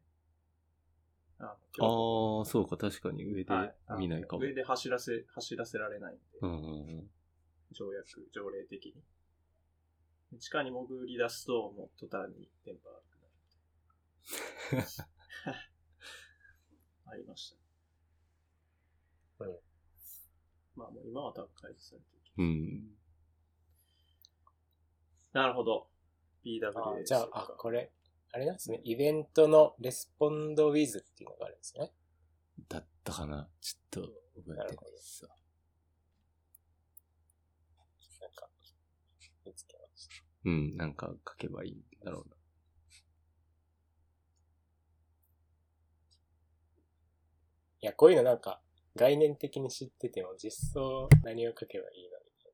あの京都ああ、そうか、確かに上で見ないかも。上で走らせ、走らせられないんで、うんうんうん。条約、条例的に。で地下に潜り出すと、もう途端に電波が悪くなる。ありました。うんまあもう今は多分解除されてるけうん。ど。なるほど。ーじゃあ、あ、これ、あれなんですね。イベントのレスポンドウィズっていうのがあるんですね。だったかなちょっと覚えてないなるほどさ。なんか、見つけました。うん、なんか書けばいいんだろうな。いや、こういうのなんか、概念的に知ってても実装何を書けばいいのみたい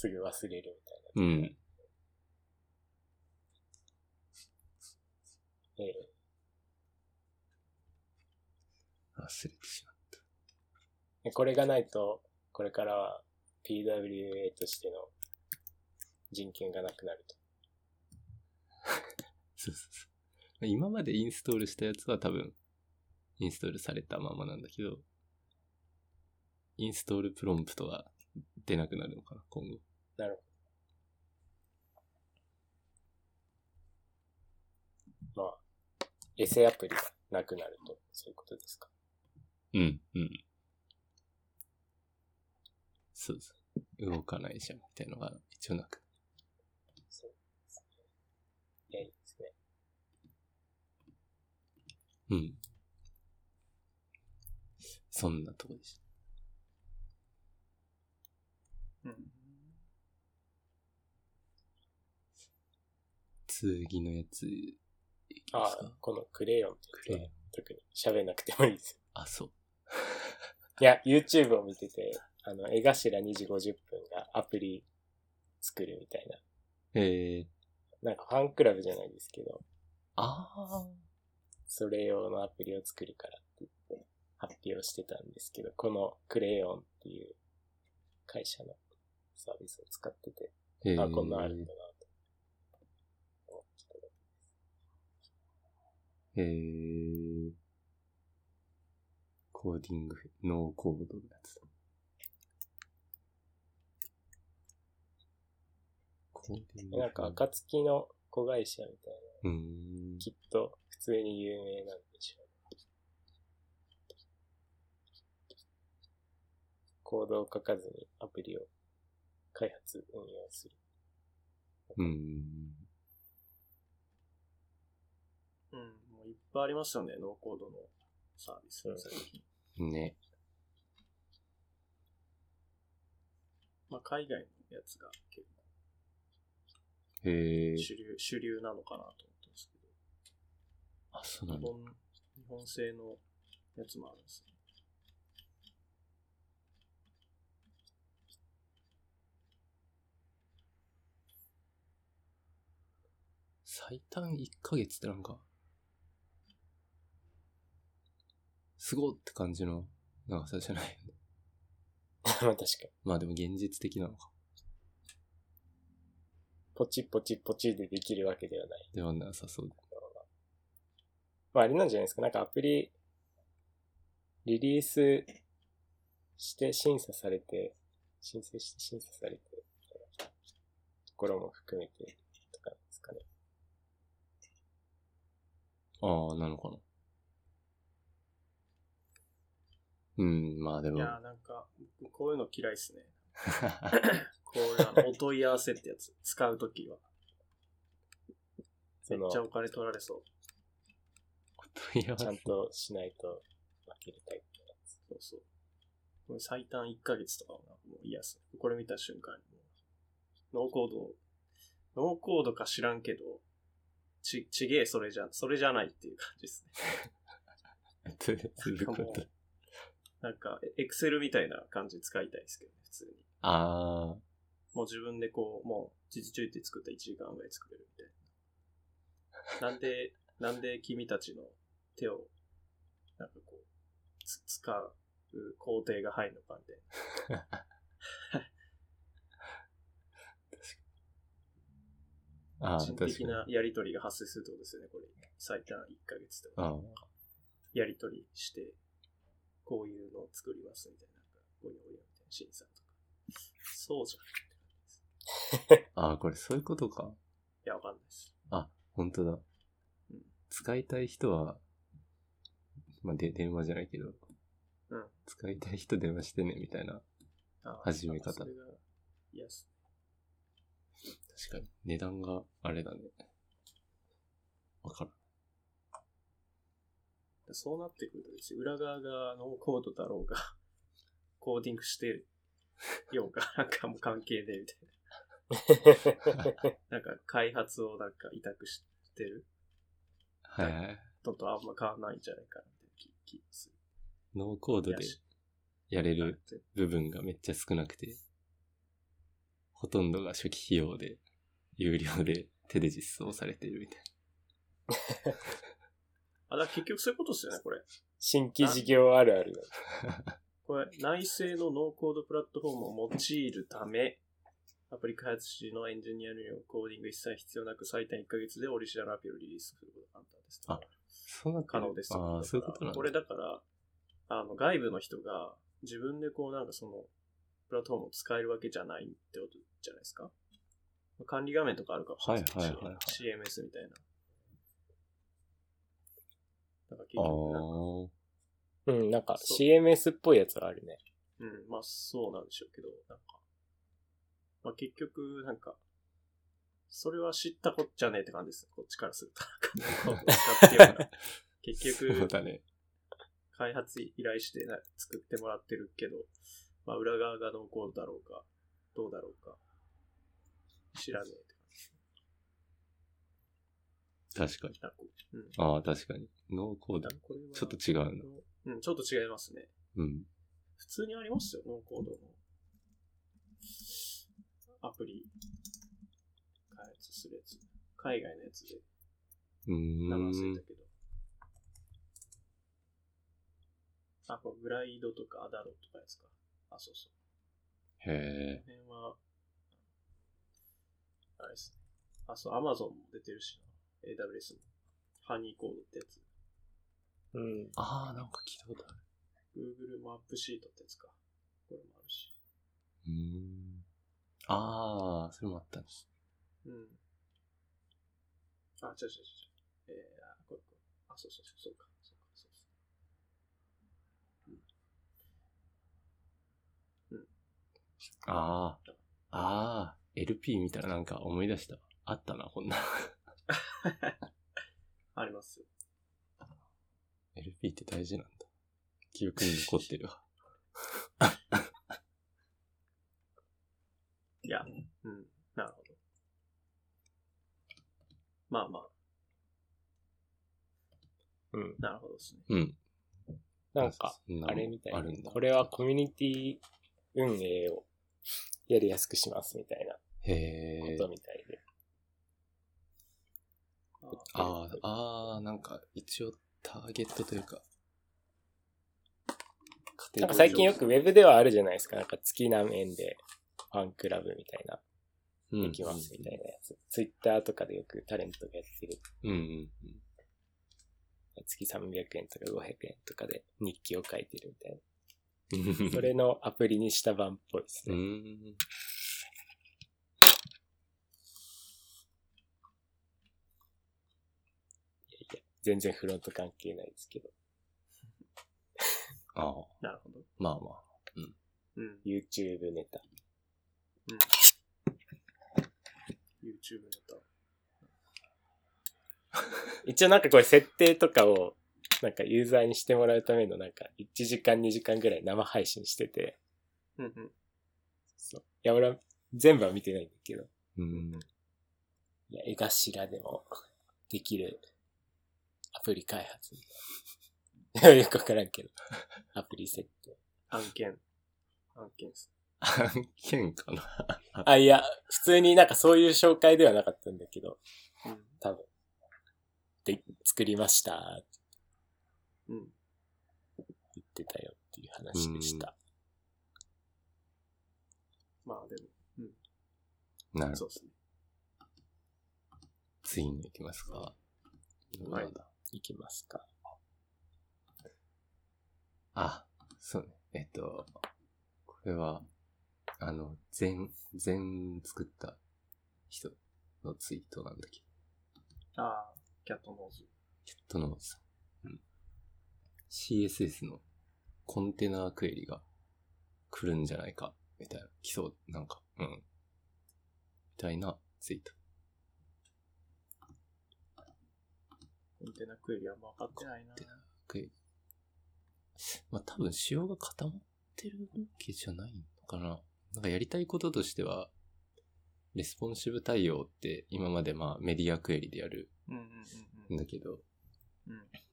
すぐ忘れるうん。みたいな。ええ忘れてしまっでこれがないと、これからは PWA としての人権がなくなると。た。そうそうそう。今までインストールしたやつは多分、インストールされたままなんだけど、インストールプロンプトが出なくなるのかな、今後。なるほど。まあ、エセアプリがなくなると、そういうことですか？うん、うん。そうそう。動かないじゃん、みたいなのが一応なく。そうですね。いや、いいですね。うん。そんなとこでした。うん。次のやつ、いきまあすか？あ、このクレヨン。ってクレヨン。特に。喋んなくてもいいです。あ、そう。いや、YouTube を見てて、あの、絵頭2時50分がアプリ作るみたいな。え。ー、なんかファンクラブじゃないですけど、ああ。それ用のアプリを作るからって言って発表してたんですけど、このクレヨンっていう会社のサービスを使ってて、え。ー、あ、こんなんあるんだなと思ってたえー、コーディング、ノーコードのやつだ。コーディング。なんか、暁の子会社みたいな、うーん。きっと普通に有名なんでしょう。コードを書かずにアプリを開発、運用する。うーん。うん。いっぱいありますよね、ノーコードのサービスうん最近。ね。まあ、海外のやつが結へえ構。主流、主流なのかなと思ってますけあ、そうど、なんだ。日本、日本製のやつもあるんですね。最短1ヶ月ってなんか、すごって感じの長さじゃないよね。ま あ確かに。まあでも現実的なのか。ポチポチポチでできるわけではない。ではなさそうだ。まああれなんじゃないですか。なんかアプリ、リリースして審査されて、申請して審査されて、ところも含めてとかですかね。ああ、なのかな。うん、まあでも。いやーなんか、僕こういうの嫌いっすね。こういうあのお問い合わせってやつ、使うときは。めっちゃお金取られそう。問い合わせちゃんとしないと負けるタイプのやつ。そうそう。これ最短1ヶ月とかはもう嫌っすね。これ見た瞬間に。ノーコード、ノーコードか知らんけど、ち、ちげえ、それじゃ、それじゃないっていう感じですね。どういうこと？なんか、エクセルみたいな感じで使いたいですけどね、普通に。ああ、もう自分でこう、もう、ちちちょいって作った1時間ぐらい作れるみたいな。なんで、なんで君たちの手を、なんかこう、つ使う工程が入るのかみたいな。ああ、人。的なやりとりが発生するってことですよね、これ。最短1ヶ月とあか。やりとりして、こういうのを作りますみたいな。なんか、ごにょごにょみたいな審査とか。そうじゃんって感じです。あ、ああ、これそういうことか。いや、わかんないです。あ、本当だ。うん使いたい人は、まあ、で、電話じゃないけど、うん。使いたい人電話してね、みたいな。あ始め方。確かに。値段があれだね。わからん。そうなってくるとですよ、裏側がノーコードだろうが、コーディングしてるようが、なんかもう関係ねえみたいな。なんか開発をなんか委託してるはいはい。のとあんま変わんないんじゃないかなって気気がする。ノーコードでいやれる部分がめっちゃ少なくて、ほとんどが初期費用で、有料で手で実装されているみたい あ、だ結局そういうことですよね、これ。新規事業あるあるだ。これ、内製のノーコードプラットフォームを用いるため、アプリ開発時のエンジニアによるコーディング一切必要なく最短1ヶ月でオリジナルアプリをリリースすることが簡単です。あな。そうな可能です。ああ、そういうことな。これだから、あの、外部の人が自分でこうなんかその、プラットフォームを使えるわけじゃないってことじゃないですか。管理画面とかあるかもしれないはいはいはいはい CMS みたいな。だから結あ局なんか、あ。うん、なんか CMS っぽいやつがあるね。うん、まあそうなんでしょうけど、なんか、まあ結局、なんか、それは知ったこっちゃねえって感じです。こっちからすると。結そう局、だね。開発依頼してな作ってもらってるけど、まあ裏側がノーコードだろうか、どうだろうか、知らねえって感じ。確かに。うん。ああ、確かに。ノーコードだ。これはちょっと違うな。うん、ちょっと違いますね。うん。普通にありますよ、ノーコードの。アプリ、開発するやつ。海外のやつでうー名前忘んれた。けど。あ、これグライドとかアダロとかですか。あ、そうそう。へえ。この辺は、あれですね。あ、そう、アマゾンも出てるしな。AWS も。ハニーコードってやつ。うん。ああ、なんか聞いたことある。Google マップシートってやつか。これもあるし。うーん。ああ、それもあったんです。うん。あ、違う違う違う。えー、あ、これこれ。あ、そうそうそう、そうか。そうか、そうです。ああ。ああ。LP 見たらなんか思い出した。あったな、こんな。ありますよ。LP って大事なんだ。記憶に残ってるわ。いや、うん。なるほど。まあまあ、うん。なるほどですね。うん。なんか、あれみたいなあるんだ。これはコミュニティ運営をやりやすくしますみたいなへえこ。とみたいで。ああ、ああ、なんか一応ターゲットというか。なんか最近よくウェブではあるじゃないですか。なんか月何円でファンクラブみたいな、うんできますみたいなやつ。ツイッターとかでよくタレントがやってる。うんうん月300円とか500円とかで日記を書いてるみたいうん。な。それのアプリにした版っぽいですうね。ん。いやいや全然フロント関係ないですけど。ああ、なるほど。まあまあ。うん。YouTube ネタ。YouTube ネタ。一応なんかこれ設定とかをなんかユーザーにしてもらうためのなんか1時間2時間ぐらい生配信してて。うんうん。そう。いや俺は全部は見てないんだけど。うん。いや、絵頭でもできるアプリ開発。よくわからんけど。アプリ設定。案件。案件です。案件かな。あ、いや、普通になんかそういう紹介ではなかったんだけど、うん。多分。で、作りましたうん。言ってたよっていう話でした。まあでも、なるほど。そうですね。次に行きますか。はいいきますか。あ、そうね。えっと、これは、あの、全、全作った人のツイートなんだけど、ああ、キャットノーズ。キャットノーズ。うん。CSS のコンテナクエリが来るんじゃないか、みたいな。来そう、なんか、うん。みたいなツイート。コンテナクエリは分かってないな。クエリ。まあ、多分仕様が固まってるわけじゃないのかな。なんかやりたいこととしては、レスポンシブ対応って今までまあメディアクエリでやるうんだけど。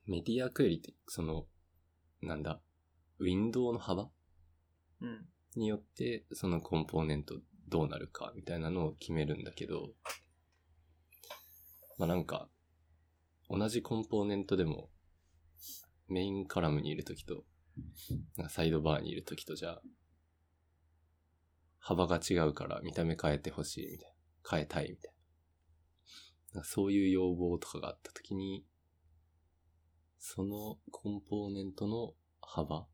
メディアクエリってその、なんだ、ウィンドウの幅？うん。によってそのコンポーネントどうなるかみたいなのを決めるんだけど、まあなんか、同じコンポーネントでも、メインカラムにいるときと、サイドバーにいるときとじゃ、幅が違うから見た目変えてほしいみたいな。変えたいみたいな。そういう要望とかがあったときに、そのコンポーネントの幅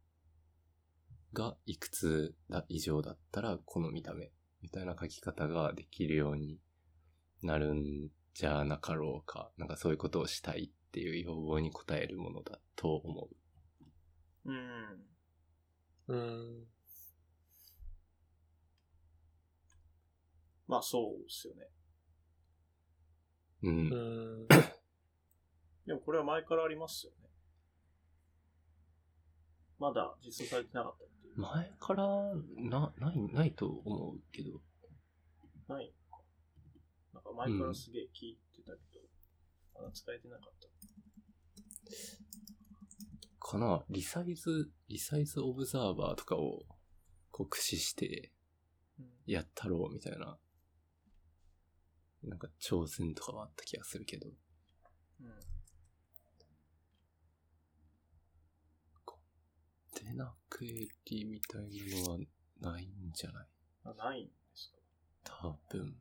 がいくつだ以上だったらこの見た目みたいな書き方ができるようになるんじゃなかろうか。なんかそういうことをしたいっていう要望に応えるものだと思う。うん。うん。まあそうですよね。う。うんん。でもこれは前からありますよね。まだ実装されてなかったっていう。前から、な、ない、ないと思うけど。ない。なんか前からすげえ聞いてたけど、まだ使えてなかった。かな？リサイズ、リサイズオブザーバーとかを酷使してうんやったろうみたいな、なんか挑戦とかはあった気がするけど。うん。デナクエリみたいなのはないんじゃない？あ、ないんですか？多分。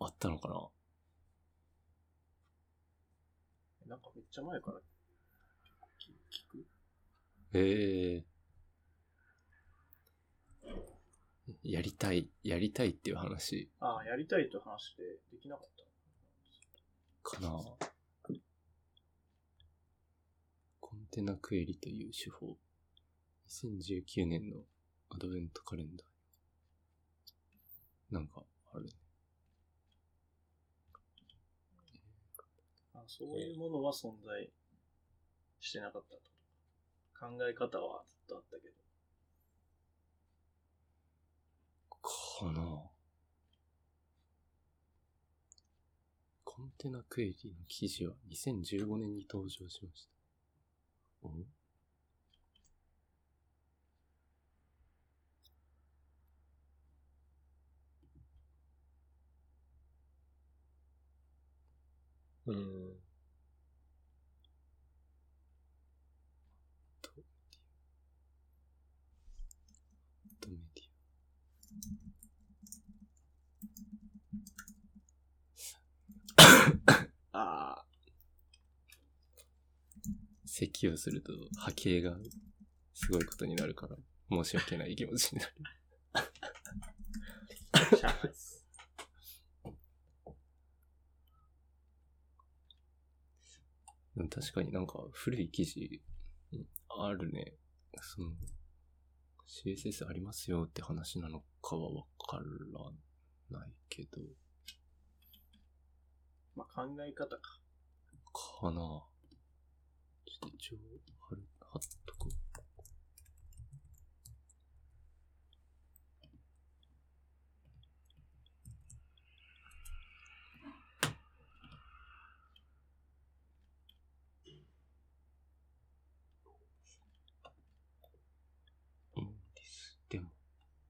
あったのかな？なんかめっちゃ前から聞聞く？ええやりたい、やりたいっていう話ああ、やりたいと話してできなかった。かなコンテナクエリという手法。2019年のアドベントカレンダー。なんか、あるね。あそういうものは存在してなかったと。考え方はずっとあったけど。かなコンテナクエリの記事は2015年に登場しました。お？うん。とメディああ、咳をすると波形がすごいことになるから申し訳ない気持ちになる。しゃあないです。でも確かになんか古い記事うんあるね。その CSS ありますよって話なのかはわからないけど、まあ考え方か。かな一応貼る、貼っとく？インディス、でも、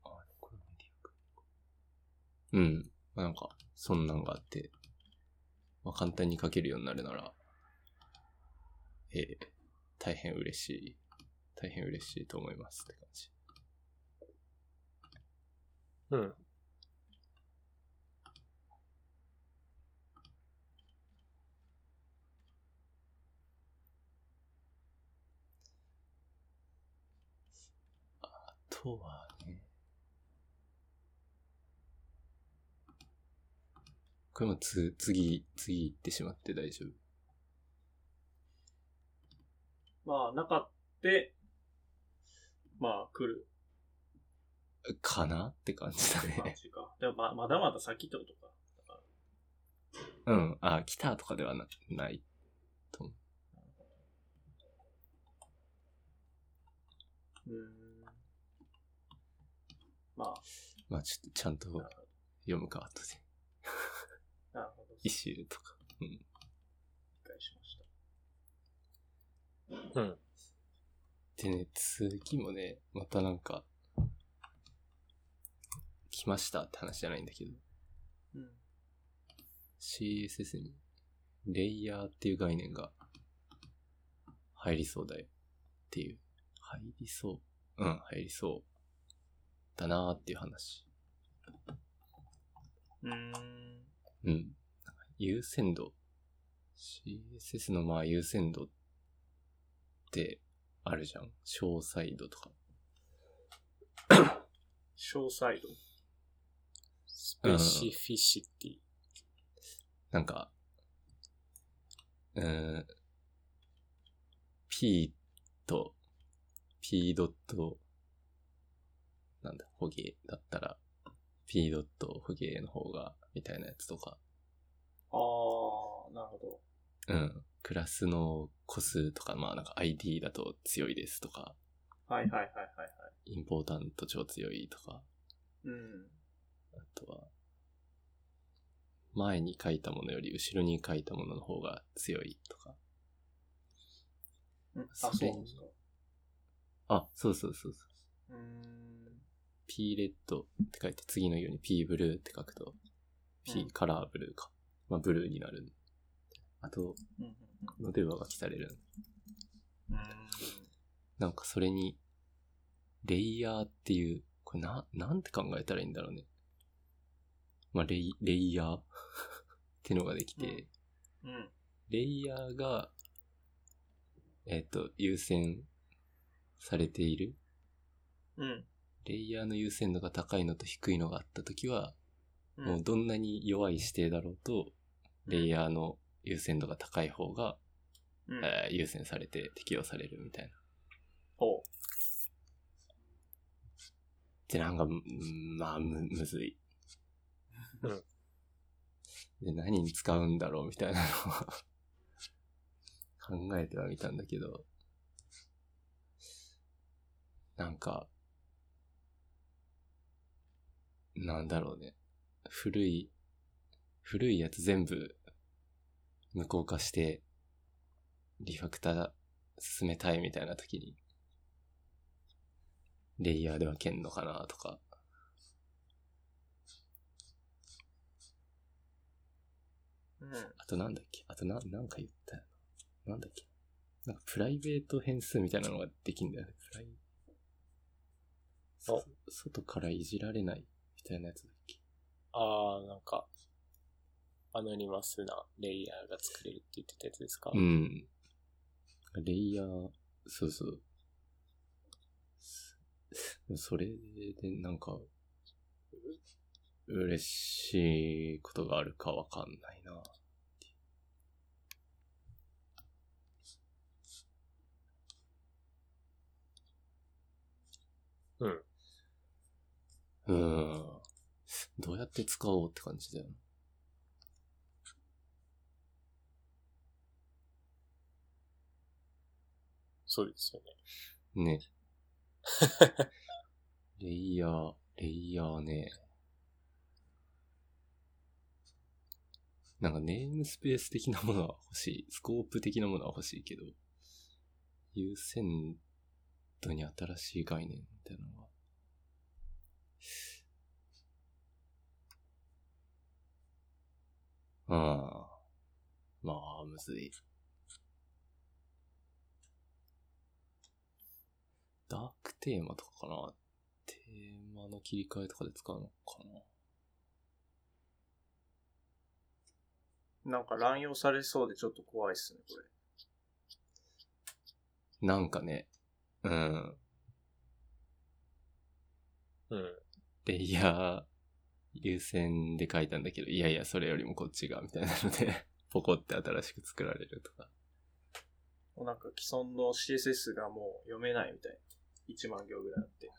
あ、これメディアか。うん。まあなんか、そんなんがあって、まあ、簡単に書けるようになるなら、ええ大変嬉しい。大変嬉しいと思いますって感じ。うん。あとはね。これもつ、次、次行ってしまって大丈夫。まあ、なかって、まあ、来るかなって感じだね。感じか。でもま、まだまだ先ってことか。うん。あ、来たとかではなない。うーん。まあ、まあちょっとちゃんと読むか、後で。ど。なるほど。イシューとか。うん。うん。でね、次もね、またなんか、来ましたって話じゃないんだけど、うん。CSS に、レイヤーっていう概念が入りそうだよっていう。入りそう。うん、入りそう。だなーっていう話。うーん。うん。優先度。CSS のまあ優先度ってあるじゃん。詳細度とか。詳細度。スペシフィシティ。なんか、うーん、P と P ドット、なんだ、ホゲーだったら、P ドットホゲーの方が、みたいなやつとか、あー、なるほど。うん、クラスの個数とか、まあなんか ID だと強いですとか、はいはいはいはいはい。インポータント超強いとか、うん。あとは、前に書いたものより後ろに書いたものの方が強いとか。うんあ、そうですか。あ、そうそうそうそう。うーん。P レッドって書いて次のように P ブルーって書くと、P うんカラーブルーか。まあブルーになる。んうんので上書きされる。なんかそれに、レイヤーっていう、これな、なんて考えたらいいんだろうね。まあレイ、レイヤーってのができて、うん。レイヤーが、えっ、と、優先されている。うん。レイヤーの優先度が高いのと低いのがあったときは、うんもうどんなに弱い指定だろうと、レイヤーの優先度が高い方が、うん。えー優先されて適用されるみたいな。ほで、なんか、うんまあ、む、むずい。うんで、何に使うんだろうみたいなのを 考えてはみたんだけど、なんか、なんだろうね。古い、古いやつ全部無効化して、リファクター進めたいみたいな時に、レイヤーで分けんのかなとか。う。うん。あとなんだっけ？あとな、なんか言ったよな。なんだっけ？なんかプライベート変数みたいなのができんだよね。プライそ外からいじられないみたいなやつだっけ？あー、なんか、アノニマスなレイヤーが作れるって言ってたやつですか？うん。レイヤー、そうそう。それでなんか、う嬉しいことがあるかわかんないな。うん。うん。どうやって使おうって感じだよな。そうですよね。ね。レイヤー、レイヤーね。なんかネームスペース的なものは欲しい。スコープ的なものは欲しいけど、優先度に新しい概念みたいなのは。ああ。まあ、むずい。ダークテーマとかかな？テーマの切り替えとかで使うのかな？なんか乱用されそうでちょっと怖いっすね、これ。なんかね、うん。うん。レイヤー優先で書いたんだけど、いやいや、それよりもこっちが、みたいなので、ポコって新しく作られるとか。もうなんか既存の CSS がもう読めないみたい。1万行ぐらいあって。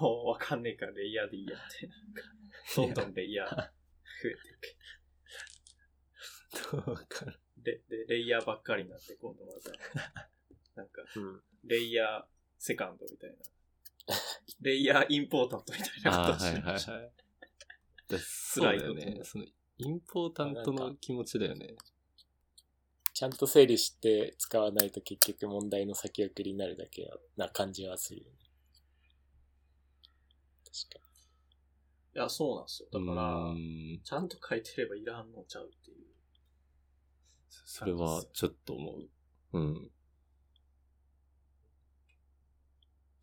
もうわかんねえからレイヤーでいいやって。どんどんレイヤー増えていく。どうかな。で、で、レイヤーばっかりになって、今度また。なんか、うん。レイヤーセカンドみたいな。レイヤーインポータントみたいなことはいはいしてはい。だそうだよ辛いことね。その、インポータントの気持ちだよね。ちゃんと整理して使わないと結局問題の先送りになるだけな感じはするよね。確かいや、そうなんですよ。だから、うんちゃんと書いてればいらんのちゃうっていう。それはちょっと思う。うん。に。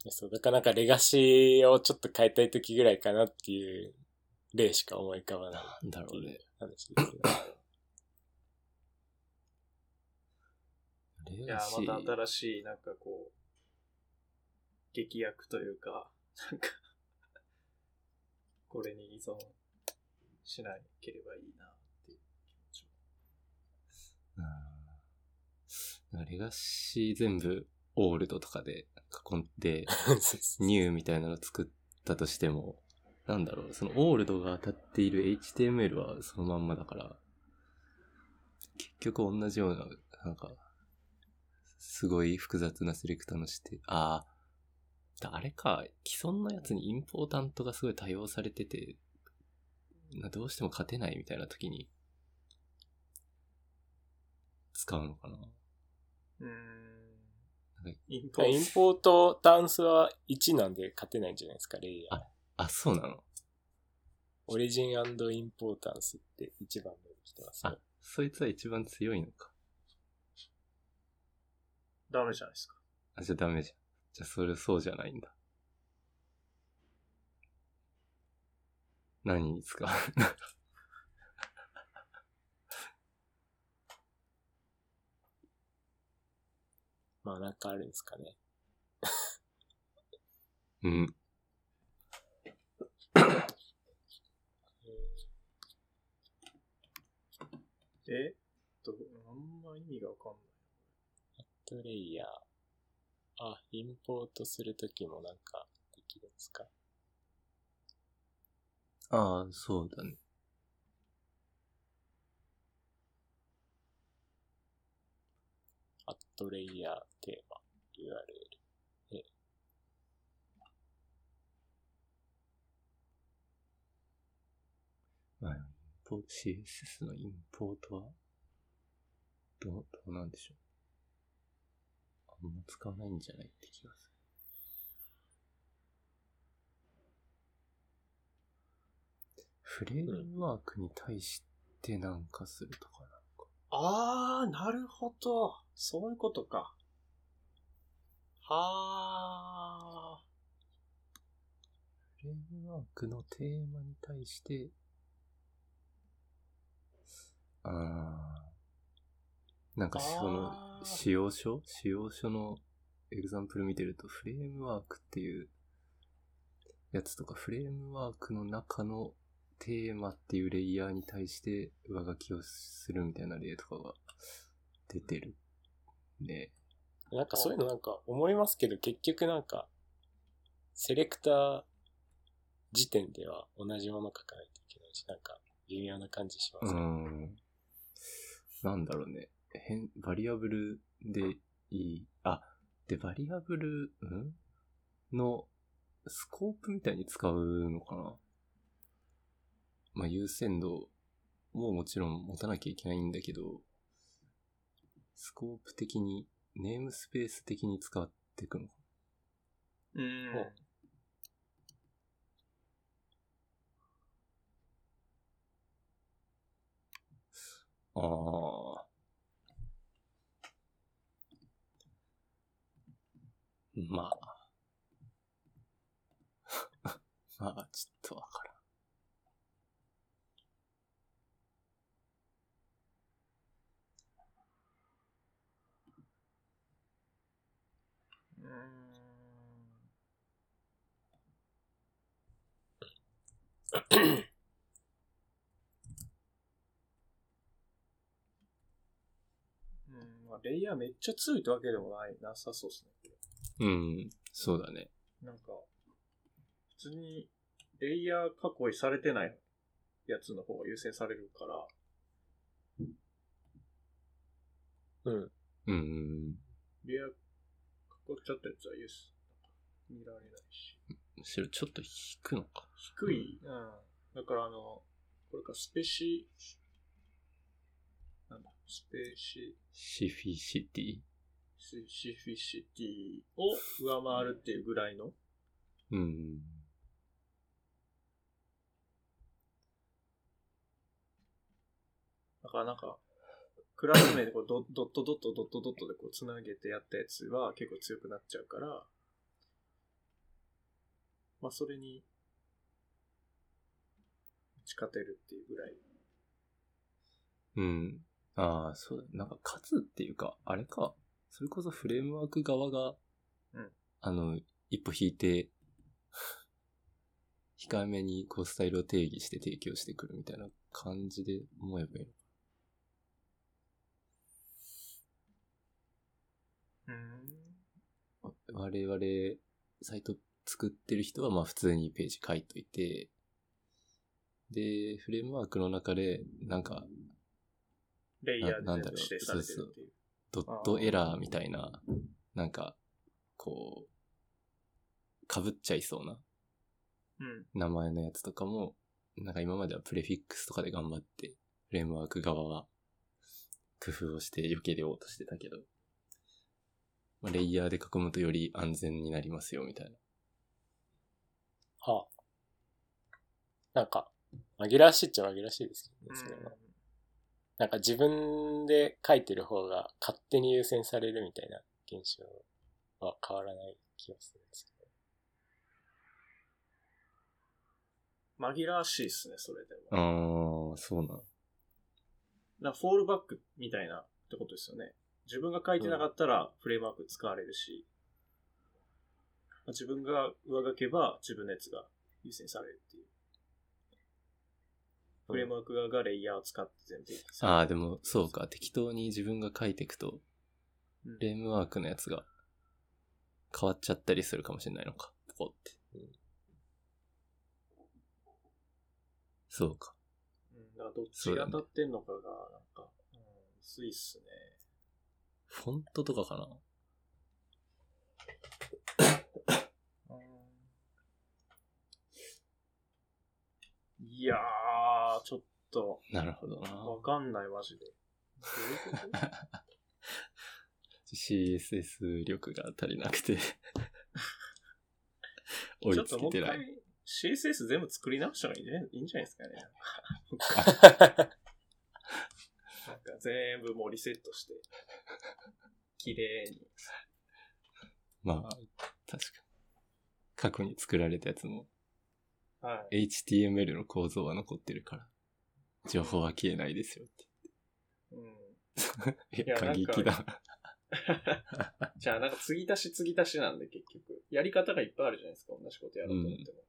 そう、だからなんかレガシーをちょっと変えたい時ぐらいかなっていう例しか思い浮かばないなんだろうね。話ですけど。いや、また新しい、なんかこう、劇薬というか、なんか、これに依存しなければいいなっていう気持ちも。うん。なんかレガシー全部オールドとかで囲んで、ニューみたいなの作ったとしても、なんだろう、そのオールドが当たっている HTML はそのまんまだから、結局同じような、なんか、すごい複雑なセレクターのして、ああ、あれか、既存のやつにインポータントがすごい多用されてて、などうしても勝てないみたいな時に、使うのかな。うーんなんか。インポインポート単数は1なんで勝てないんじゃないですか、レイヤー。ああ、そうなの？オリジンインポータンスって一番目に来てますあね。、そいつは一番強いのか。ダメじゃないですか。あ、じゃあダメじゃん。じゃあそれそうじゃないんだ。何に使うまあなんかあるんですかね。うん。えっと、あんま意味がわかんない。トレイヤー。あ、インポートするときもなんかできるんですか？ああ、そうだね。アットレイヤーテーマ URL。CSS のインポートは、どう、どうなんでしょう。あんま使わないんじゃないって気がする。フレームワークに対してなんかするとかなのか。あー、なるほど。そういうことか。はフレームワークのテーマに対して、あー、なんかその使用書？使用書のエグザンプル見てると、フレームワークっていうやつとか、フレームワークの中のテーマっていうレイヤーに対して上書きをするみたいな例とかが出てるね。なんかそういうのなんか思いますけど、結局なんか、セレクター時点では同じもの書かないといけないし、なんか微妙な感じしまうすね。ん。なんだろうね。変、バリアブルでいい。あ、で、バリアブル、ん？の、スコープみたいに使うのかな？まあ、優先度ももちろん持たなきゃいけないんだけど、スコープ的に、ネームスペース的に使っていくのかー。うん。ああ。まあ。まあ、ちょっとわからん。うーんうん、まあ、レイヤーめっちゃ強いってわけでもない、なさそうですね。うん、そうだね。なんか、普通に、レイヤー囲いされてないやつの方が優先されるから、うん。うんうんレイヤー囲っちゃったやつは優先、見られないし。うん。むしろちょっと引くのか。低い、うん。だからあの、これか、スペシ、なんだ、スペシシフィシティ？シシフィシティを上回るっていうぐらいの？うん。だからなんか、クラス名でこうドドットドットドットドットでこう繋げてやったやつは結構強くなっちゃうから、まあそれに打ち勝てるっていうぐらい。うん。ああ、そうだ。なんか、勝つっていうか、あれか。それこそフレームワーク側が、うんあの、一歩引いて、控えめにこうスタイルを定義して提供してくるみたいな感じで思えばいいのうん。我々、サイト作ってる人はまあ普通にページ書いといて、で、フレームワークの中で、なんか、レイヤーでななんだろう指定されてるっていう。ドットエラーみたいな、なんか、こう、被っちゃいそうなうん。名前のやつとかも、なんか今まではプレフィックスとかで頑張って、フレームワーク側は工夫をして避けようとしてたけど、まあ、レイヤーで囲むとより安全になりますよ、みたいな。はあ。なんか、紛らわしいっちゃ紛らわしいですけどね、それは。なんか自分で書いてる方が勝手に優先されるみたいな現象は変わらない気がするんですけ紛らわしいっすね、それでも。あー、そうなん。なフォールバックみたいなってことですよね。自分が書いてなかったらフレームワーク使われるし、まあ自分が上書けば自分のやつが優先されるっていう。フレームワーク側がレイヤーを使って全部ああ、でも、そうか。適当に自分が書いていくと、うんフレームワークのやつが変わっちゃったりするかもしれないのか。ポコって。うんそうか。うん、だからどっちが当たってんのかが、なんか、うん、薄いっすね。フォントとかかな？いやー、ちょっと、なるほどな。わかんない、マジで。どういうこと？CSS 力が足りなくて追 ちょいつけてない。回 CSS 全部作り直したらいいんじゃない？いいんじゃないですかね。なんか全部もうリセットして、綺麗に。まあ、確かに。過去に作られたやつもはい。HTML の構造は残ってるから、情報は消えないですよって。うん。え いや過激だ。じゃあなんか継ぎ足し継ぎ足しなんで結局。やり方がいっぱいあるじゃないですか。同じことやろうと思っても。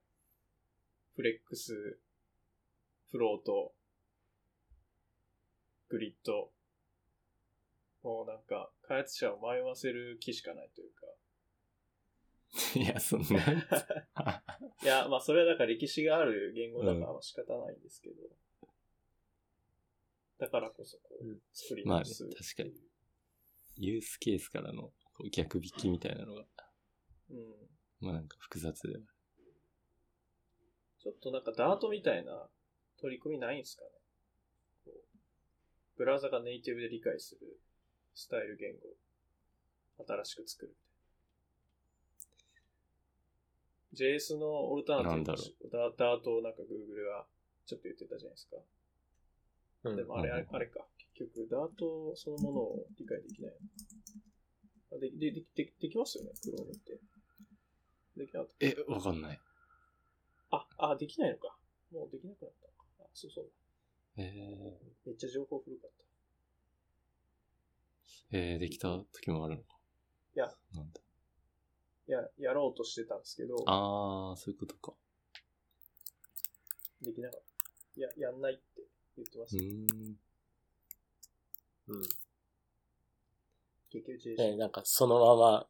フレックス、フロート、グリッド。もうなんか、開発者を迷わせる気しかないというか。いや、そんな。いや、まあそれはだから歴史がある言語だからまあ仕方ないんですけど。だからこそこうんう、作りまあね直す。確かに。ユースケースからの逆引きみたいなのが、うん。まあなんか複雑ではちょっとなんかダートみたいな取り組みないんですかねこうブラウザがネイティブで理解するスタイル言語を新しく作るみたいな。JS のオルタナティブダダートをなんか Google がちょっと言ってたじゃないですか。うんでもあれ、うんあれあれか。結局、ダートそのものを理解できないの。あででででできますよね、クロームって。できなかったえ、わかんない。あ、あ、できないのか。もうできなくなったのか。あ、そうそう。えめっちゃ情報古かった。ー、えー、できた時もあるのか。いや、なんだ。いや、やろうとしてたんですけど、あー、そういうことか。できなかった。いや、やんないって言ってます。うーん。うん。結局 JS、ねなんかそのまま、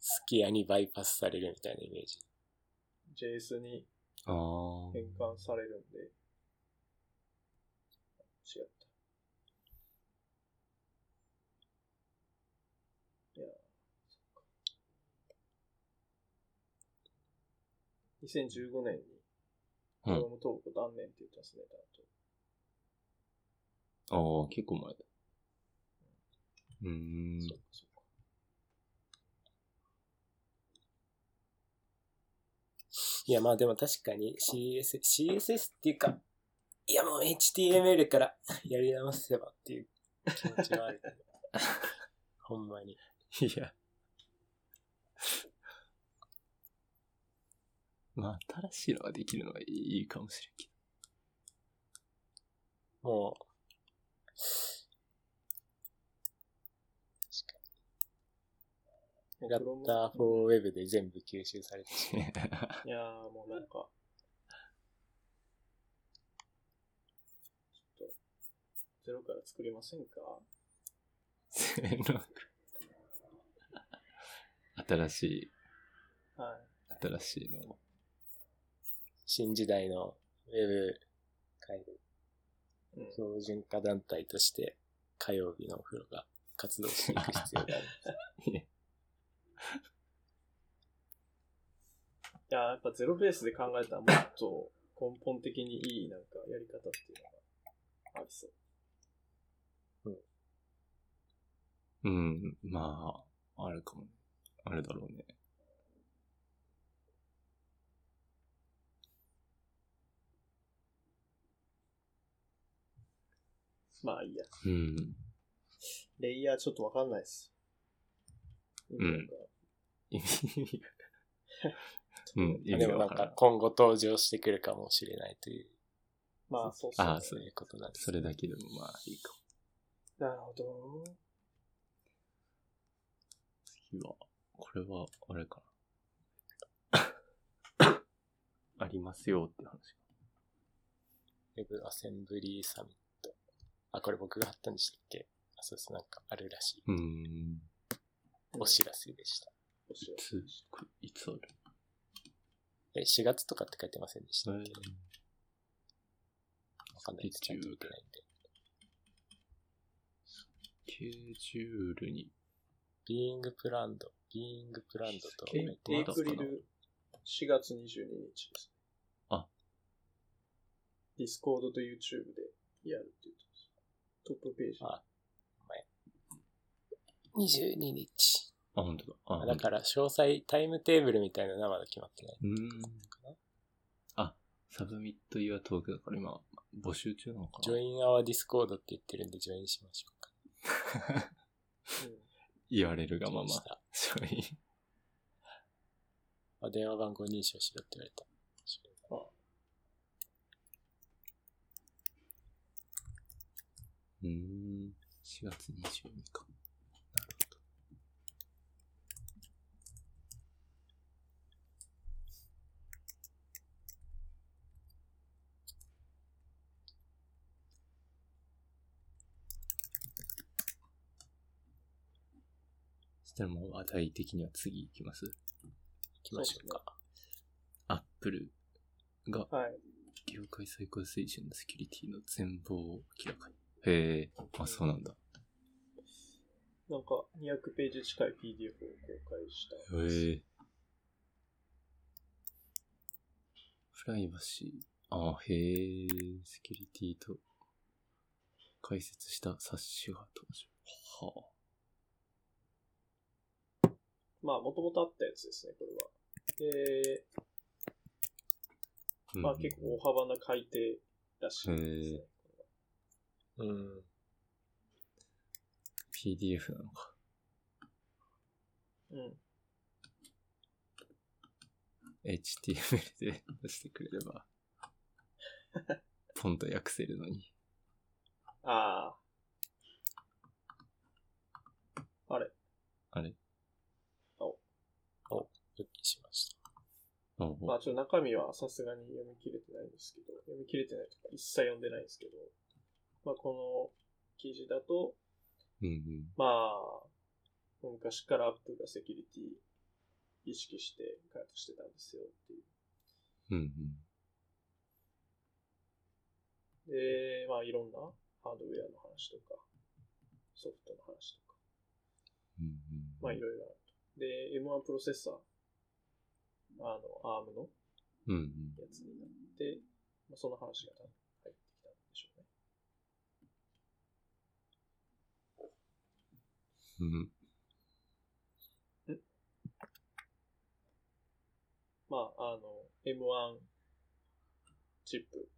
スキヤにバイパスされるみたいなイメージ。JS に。変換されるんで、違った。いや、そっか。2015年に、うん Chrome 投稿断念って言ってますね、だと。あー、結構前だ。うーん。そうかそうか。いや、まあでも確かに CSS、CSS っていうか、いやもう HTML からやり直せばっていう気持ちはあるけど。ほんまに。いや。まあ、新しいのができるのがいいかもしれんけもう、ラッター for web で全部吸収されてしまう。ど。いやーもうなんか、ちょっと、ゼロから作りませんか？せーの新しい、はい。新しいの。新時代のウェブ界でうん、標準化団体として火曜日のお風呂が活動していく必要がある。いやーやっぱゼロベースで考えたらもっと根本的にいいなんかやり方っていうのがありそう。うん、まあ、あるかも。あるだろうね。まあいいや。うん。レイヤーちょっとわかんないです。んなんか意味が。うん、意味でもなんか今後登場してくるかもしれないという、まあそうっすね。ああそういうことなんです。それだけでもまあいいかも。なるほど。次は、これは、あれかな。ありますよって話。ウェブアセンブリーサミット。あ、これ僕が貼ったんでしたっけあ、そうです。なんかあるらしい。うーん。お知らせでした。お知らいついつある？え、4月とかって書いてませんでしたっえけ？わかんないです。ちゃんと見てないんで。スケジュールに、ビーイングプランド、ビーイングプランドとた。エイ書いてエイプリル4月22日です。あ。ディスコードと YouTube でやるって言ってます。トップページ。あ22日。あ、本当だ。あ、だから詳細、タイムテーブルみたいなのはまだ決まってない。うーん。あ、 Submit your talk だから今、募集中なのかな Join our Discord って言ってるんで、ジョインしましょうか。う ん言われるがままジョインあ電話番号認証しろって言われた。うーん。4月22か。なるほど。そしたらもう話題的には次行きます？行きましょうか。アップルがはい。業界最高水準のセキュリティの全貌を明らかに。へえ、あ、そうなんだ。なんか200ページ近い PDF を公開した。へえ。プライバシー。あ、へえ、セキュリティと解説した冊子が登場。はあ。まあ、もともとあったやつですね、これは。で、まあ結構大幅な改定らしいですね。うん。PDF なのか。うん。HTML で出してくれれば、ポンと訳せるのに。ああ。あれあれ復帰しました。あおまあちょっと中身はさすがに読み切れてないんですけど、読み切れてないとか一切読んでないんですけど、まあこの記事だと、うんうん。まあ、昔からアップルがセキュリティ意識して開発してたんですよっていう。うんうん。で、まあいろんなハードウェアの話とか、ソフトの話とか、うんうん。まあいろいろあると。で、M1 プロセッサー、あの、ARM のうんうん。やつになって、まあ、その話が多分入ってきたんでしょうん。まあ、あの、M1 チップ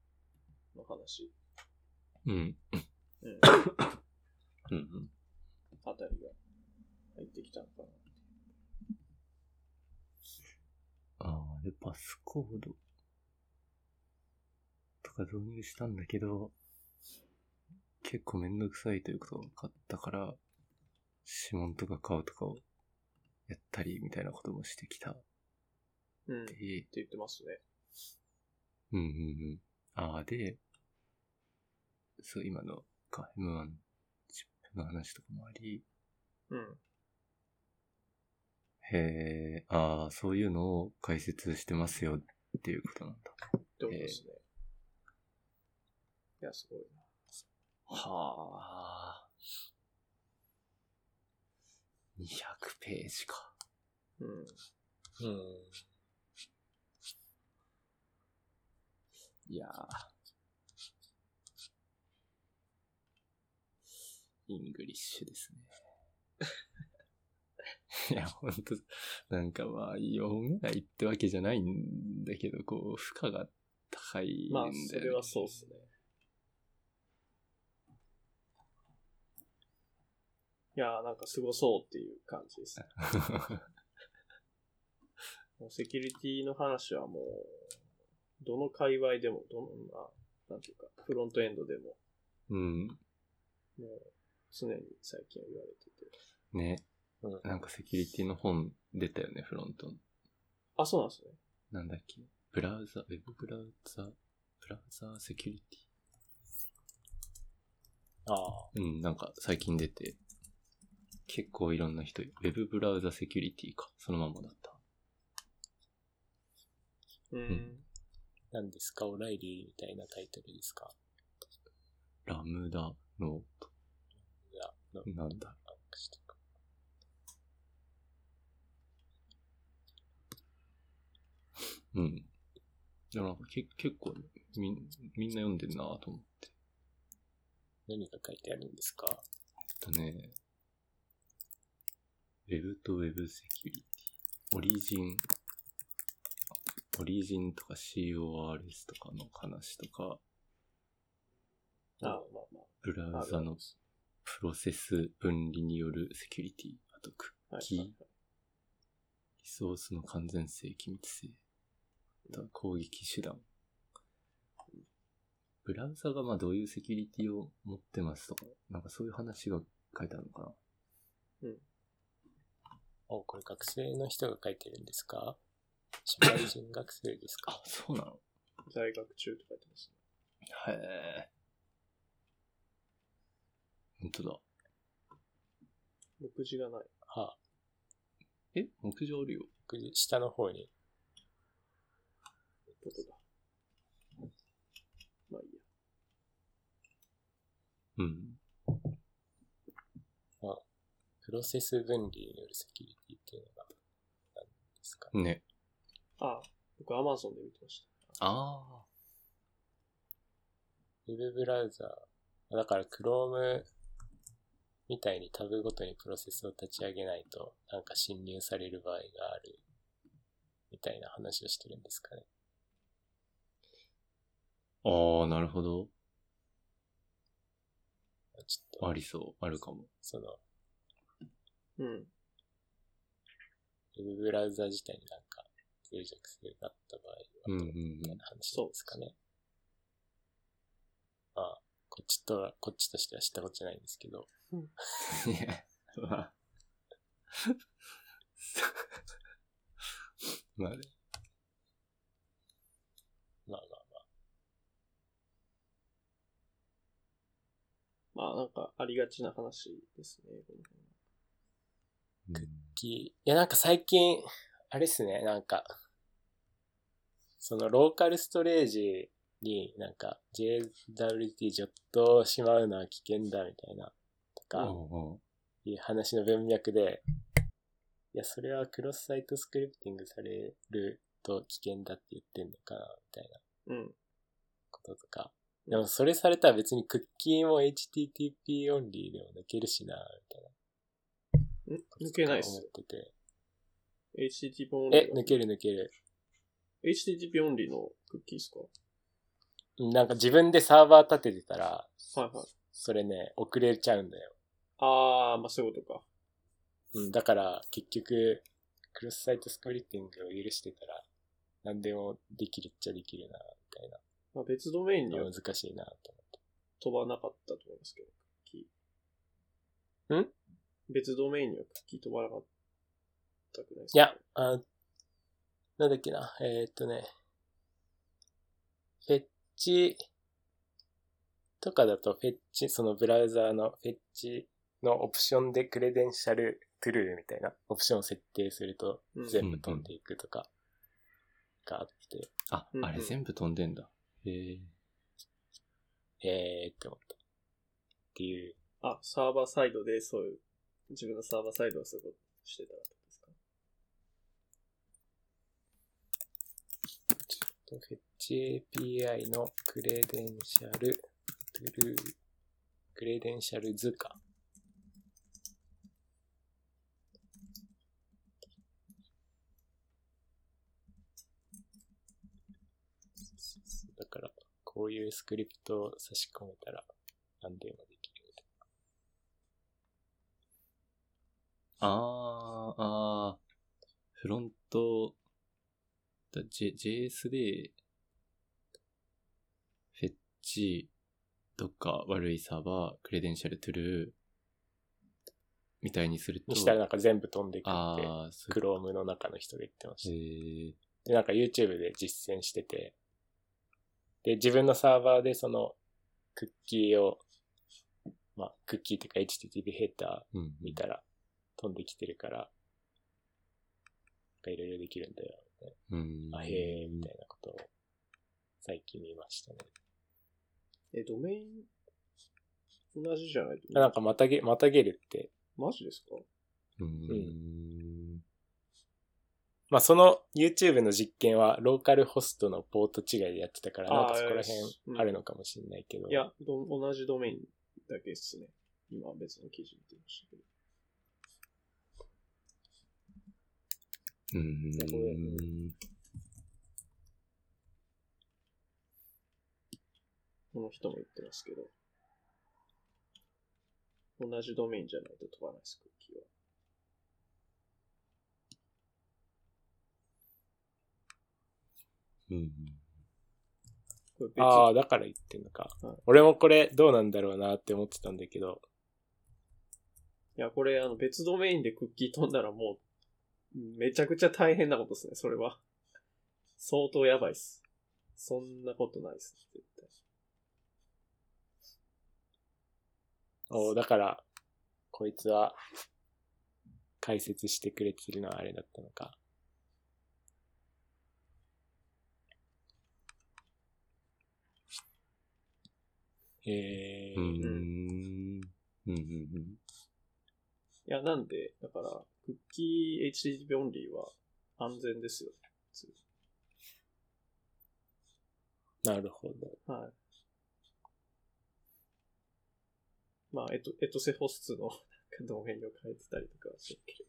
の話、うん。うん、うん。あたりが入ってきたのかな。ああ、で、パスコードとか導入したんだけど、結構めんどくさいということが分かったから、指紋とか顔とかをやったりみたいなこともしてきたっうん。ってて、言ってますね。うんうんうん。ああ、で、そう、今のか M1 チップの話とかもあり、うん。へえ、ああ、そういうのを解説してますよっていうことなんだ。ってことですね。いや、すごいな。はあ。200ページか。うん。うん。いやー。 English ですね。いや、ほんと、なんかまあ、読めないってわけじゃないんだけど、こう、負荷が高いんだまあ、よね。それはそうっすね。いやー、なんかすごそうっていう感じですね。もうセキュリティの話はもう、どの界隈でも、どんな、なんていうか、フロントエンドでも、うん。もう、常に最近は言われてて。ね。うん。なんかセキュリティの本出たよね、フロントの。あ、そうなんですね。なんだっけ？ブラウザ、ウェブブラウザ、ブラウザセキュリテああ。ィ。うん、なんか最近出て、結構いろんな人、ウェブブラウザセキュリティか。そのままだった。うん。ん何ですか？オライリーみたいなタイトルですか？ラムダノート。いや、のなんだ？うん。でもなんかけ結構みん、みんな読んでんなと思って。何が書いてあるんですか？えっとね、ウェブとウェブセキュリティ、オリジン、オリジンとか CORS とかの話とか、あまあまブラあ。ウザのプロセス分離によるセキュリティ、あとクッキー、はいはいリソースの完全性、機密性、あとは攻撃手段。ブラウザがまあどういうセキュリティを持ってますとか、なんかそういう話が書いてあるのかな。お、これ学生の人が書いてるんですか？社会人学生ですか？あ、そうなの？在学中って書いてますね。へえ。本当だ。目次がない。はあ、え？目次あるよ。僕下の方に。どこだまあいいや。うん。プロセス分離によるセキュリティっていうのが、何ですかね。あ、僕 Amazon で見てました。ああ。ウェブブラウザー、だから Chrome みたいにタブごとにプロセスを立ち上げないと、なんか侵入される場合がある、みたいな話をしてるんですかね。ああ、なるほど。ちょっと、ありそう。あるかも。その、うん。ウェブブラウザ自体になんか脆弱性があった場合はうんうんどうみたいな話ですかね。まあ、こっちとは、こっちとしては知ったことじゃないんですけど、うん。いや、まあ。まあね。まあまあまあ、まあなんかありがちな話ですね。この辺きいやなんか最近、あれですね、なんか、そのローカルストレージになんか JWT ジョットしまうのは危険だみたいな、とか、いう話の文脈で、いや、それはクロスサイトスクリプティングされると危険だって言ってんのかな、みたいなうん。こととか。でもそれされたら別にクッキーも HTTP オンリーでも抜けるしな、みたいな。抜けないっす思ってて。HTTP オンリーえ、抜ける抜ける。HTTP オンリーのクッキーですか？なんか自分でサーバー立ててたら、はいはい。それね、遅れちゃうんだよ。あー、まあそういうことか。うん、だから結局、クロスサイトスクリプティングを許してたら、何でもできるっちゃできるな、みたいまあ別ドメインにな。は難しいな、と思って。飛ばなかったと思いますけど、クッキー。ん？別ドメインにはクッキー飛ばなかったくないですいや、あなんだっけな、えーっとね、フェッチとかだとフェッチ、そのブラウザーのフェッチのオプションでクレデンシャルトゥルーみたいなオプションを設定するとうん全部飛んでいくとかがあって、あうんう、んあれ全部飛んでんだ。へえ。えーって思った。っていう。あ、サーバーサイドでそういう、自分のサーバーサイドはそういうことしてたらってことですか？ちょっとフェッチ API のクレデンシャルトゥルー、クレデンシャル図か。だから、こういうスクリプトを差し込めたら何でもできるみたいあー、あー、フロント、だ J、JS で、フェッチ、どっか悪いサーバー、クレデンシャルトゥルー、みたいにすると。にしたらなんか全部飛んでくって、あー、そういう Chrome の中の人が言ってましたで、なんか YouTube で実践してて、で、自分のサーバーでそのクッキーを、まあ、クッキーっていうか HTTP ヘッダーうん。見たら飛んできてるから、なんかいろいろできるんだよ、みたいうん。な。あ、へー、みたいなことを最近見ましたね。え、ドメイン、同じじゃないなんかまたげ、またげるって、マジですか？うん。まあその YouTube の実験はローカルホストのポート違いでやってたから、なんかそこらうん辺あるのかもしれないけど。いやど、同じドメインだけですね。今は別の記事見てましたけど。うん。この人も言ってますけど。同じドメインじゃないと飛ばないです、クッキーは。うん。ああ、だから言ってんのか。はい俺もこれどうなんだろうなって思ってたんだけど、いや、これ、あの、別ドメインでクッキー飛んだらもう、めちゃくちゃ大変なことですね、それは。相当やばいっす。そんなことないっす、絶対。おーだから、こいつは解説してくれてるのはあれだったのか。えー、うん。うん。うん。いや、なんで、だから、クッキー HTTP オンリーは安全ですよ。なるほど。はい。まあ、エト、エトセホスツのなんかドメインを変えてたりとかはしてるけ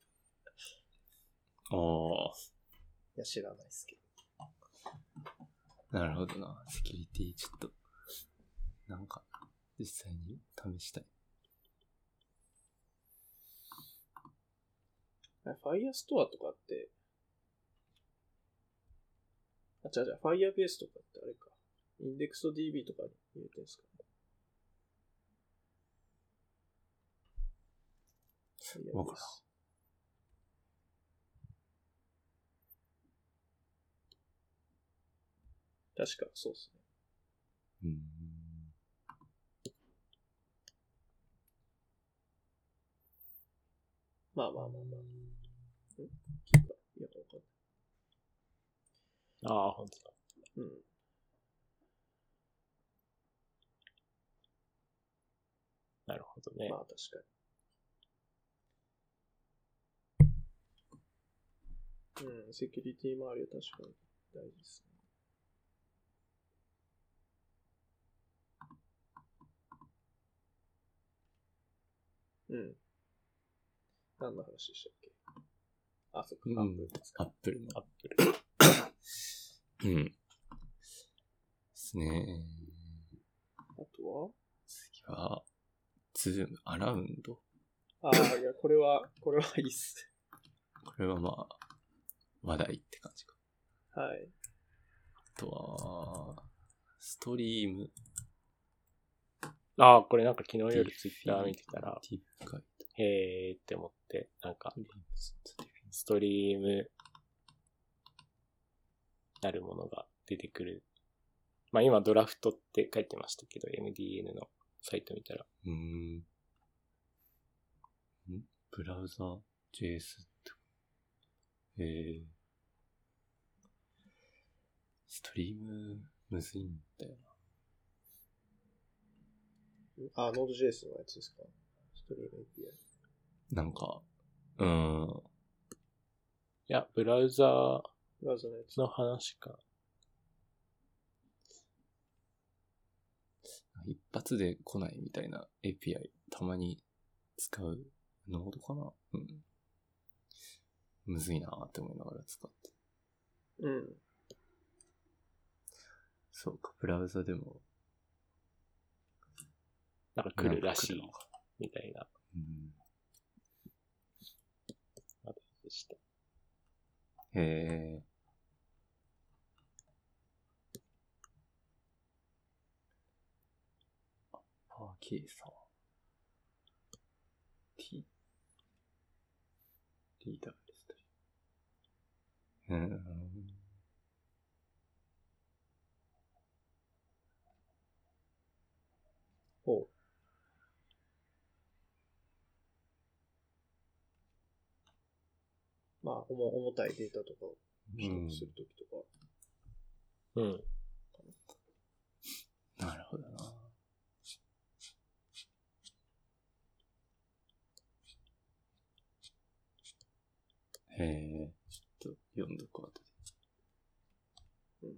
ど。ああ。いや、知らないですけなるほどな。セキュリティ、ちょっと、なんか、実際に試したい。ファイアストアとかって、あ、違う違う、Firebase とかってあれか。インデックスと DB とかに入れてるんですかね。わから確か、そうですね。うん。まあまあまあまあ。ん聞くかいや、わかんああ、本当だ。ない。うん。なるほどね。まあ確かに。うん、セキュリティ周りは確かに大事ですね。うん。何の話でしたっけ？あ、そっか、うんアップルですか。アップルの。アップル。うん。ですね。あとは？次は、ズーム、アラウンド。ああ、いや、これは、これはいいっす。これはまあ、話題って感じか。はい。あとは、ストリーム。ああ、これなんか昨日夜ツイッター見てたら、ディブガイド。へーって思って、なんかストリームなるものが出てくる。まあ今ドラフトって書いてましたけど、MDN のサイト見たら。うーん。ん？ブラウザー JS って。えー。ストリーム、むずいんだよあ、Node.js のやつですか？ストリーム API。な。なんか、うーん。いや、ブラウザーブラウザのやつ。の話か。一発で来ないみたいな API たまに使うノードかな？うん。むずいなーって思いながら使って。うん。そうか、ブラウザでも。なんか来るらしいみたいなうん。話題でした。へえ。パーケーさん。T。リーダーですね。うん。まあ、重重たいデータとかを取得するときとか。うん。なるほどな。へえ、ちょっと読んどこう後で。うん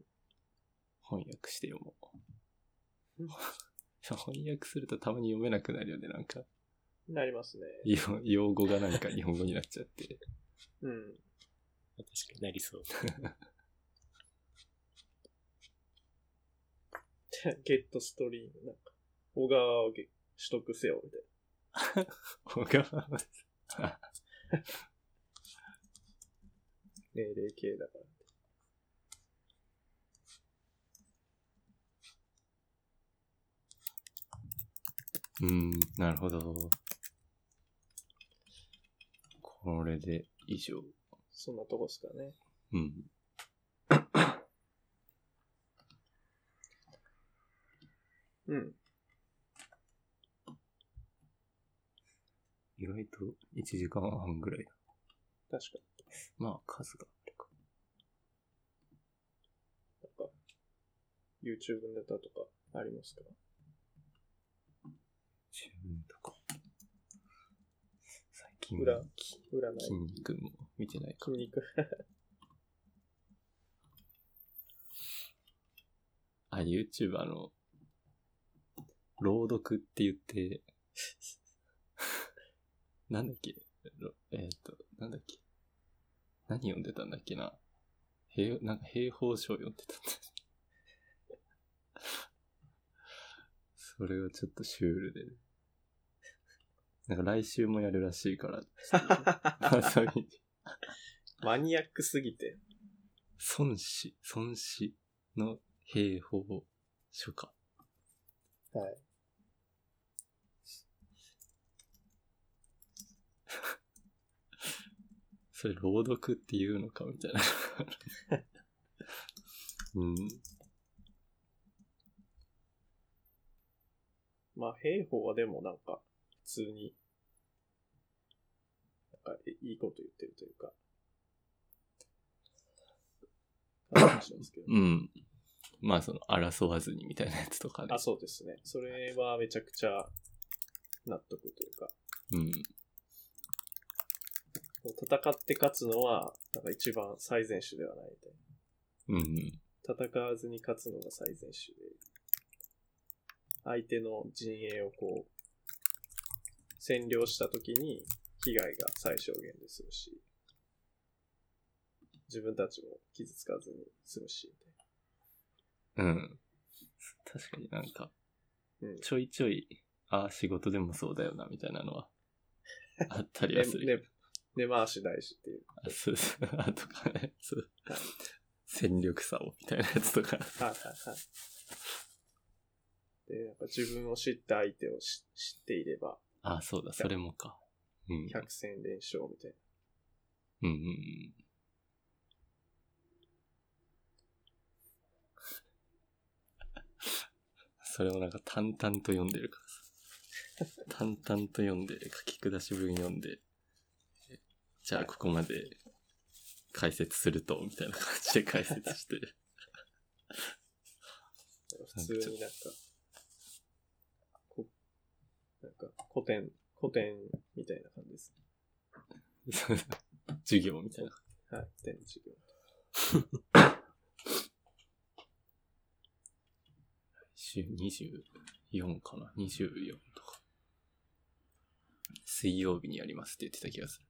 翻訳して読もう。翻訳するとたまに読めなくなるよね、なんか。なりますね。用用語がなんか日本語になっちゃって。うん。確かになりそう。ゲットストリーム、なんか、小川をゲ取得せよ、みたい小川。命令系だから。うん、なるほど。これで以上。そんなとこっすかね。うん。うん。意外と1時間半ぐらいだ。確かまあ、数があるか。に。なんか、YouTube ネタとかありますか？自分とか。最近裏はき占い。筋肉も見てないか筋。肉。あ、YouTube あの、朗読って言って、なんだっけ？ろえっ、と、なんだっけ？何読んでたんだっけな？平、なんか兵法書読んでたんだ。それがちょっとシュールで。なんか来週もやるらしいから、遊びにマニアックすぎて。孫子、孫子の兵法書か。はい。それ朗読っていうのかみたいな。うん。まあ、兵法はでもなんか、普通に、なんか、いいこと言ってるというか、話なんですけど。うん。まあその争わずにみたいなやつとかね。あ、そうですね。それはめちゃくちゃ納得というか、うん。戦って勝つのは、なんか一番最善手ではないみたいうん。な。戦わずに勝つのが最善手で、相手の陣営をこう、占領した時に被害が最小限で済むし、自分たちも傷つかずに済むし、うん。確かになんか、うんちょいちょい、ああ、仕事でもそうだよな、みたいなのは、あったりはねする。ね根回し大事っていう。あそうそう。あとかね、そう。戦力差を、みたいなやつとか。はいはいはい。で、なんか自分を知った相手を知知っていれば、あ、そうだ、それもか。うん。百戦連勝みたいうんうんうん。それをなんか淡々と読んでるからさ。淡々と読んで、書き下し文読んで、えじゃあここまで解説すると、みたいな感じで解説して。普通になんか、こなんか古典、古典みたいな感じです。授業みたいな。はい、古典の授業。週24かな ?24 とか。水曜日にやりますって言ってた気がする。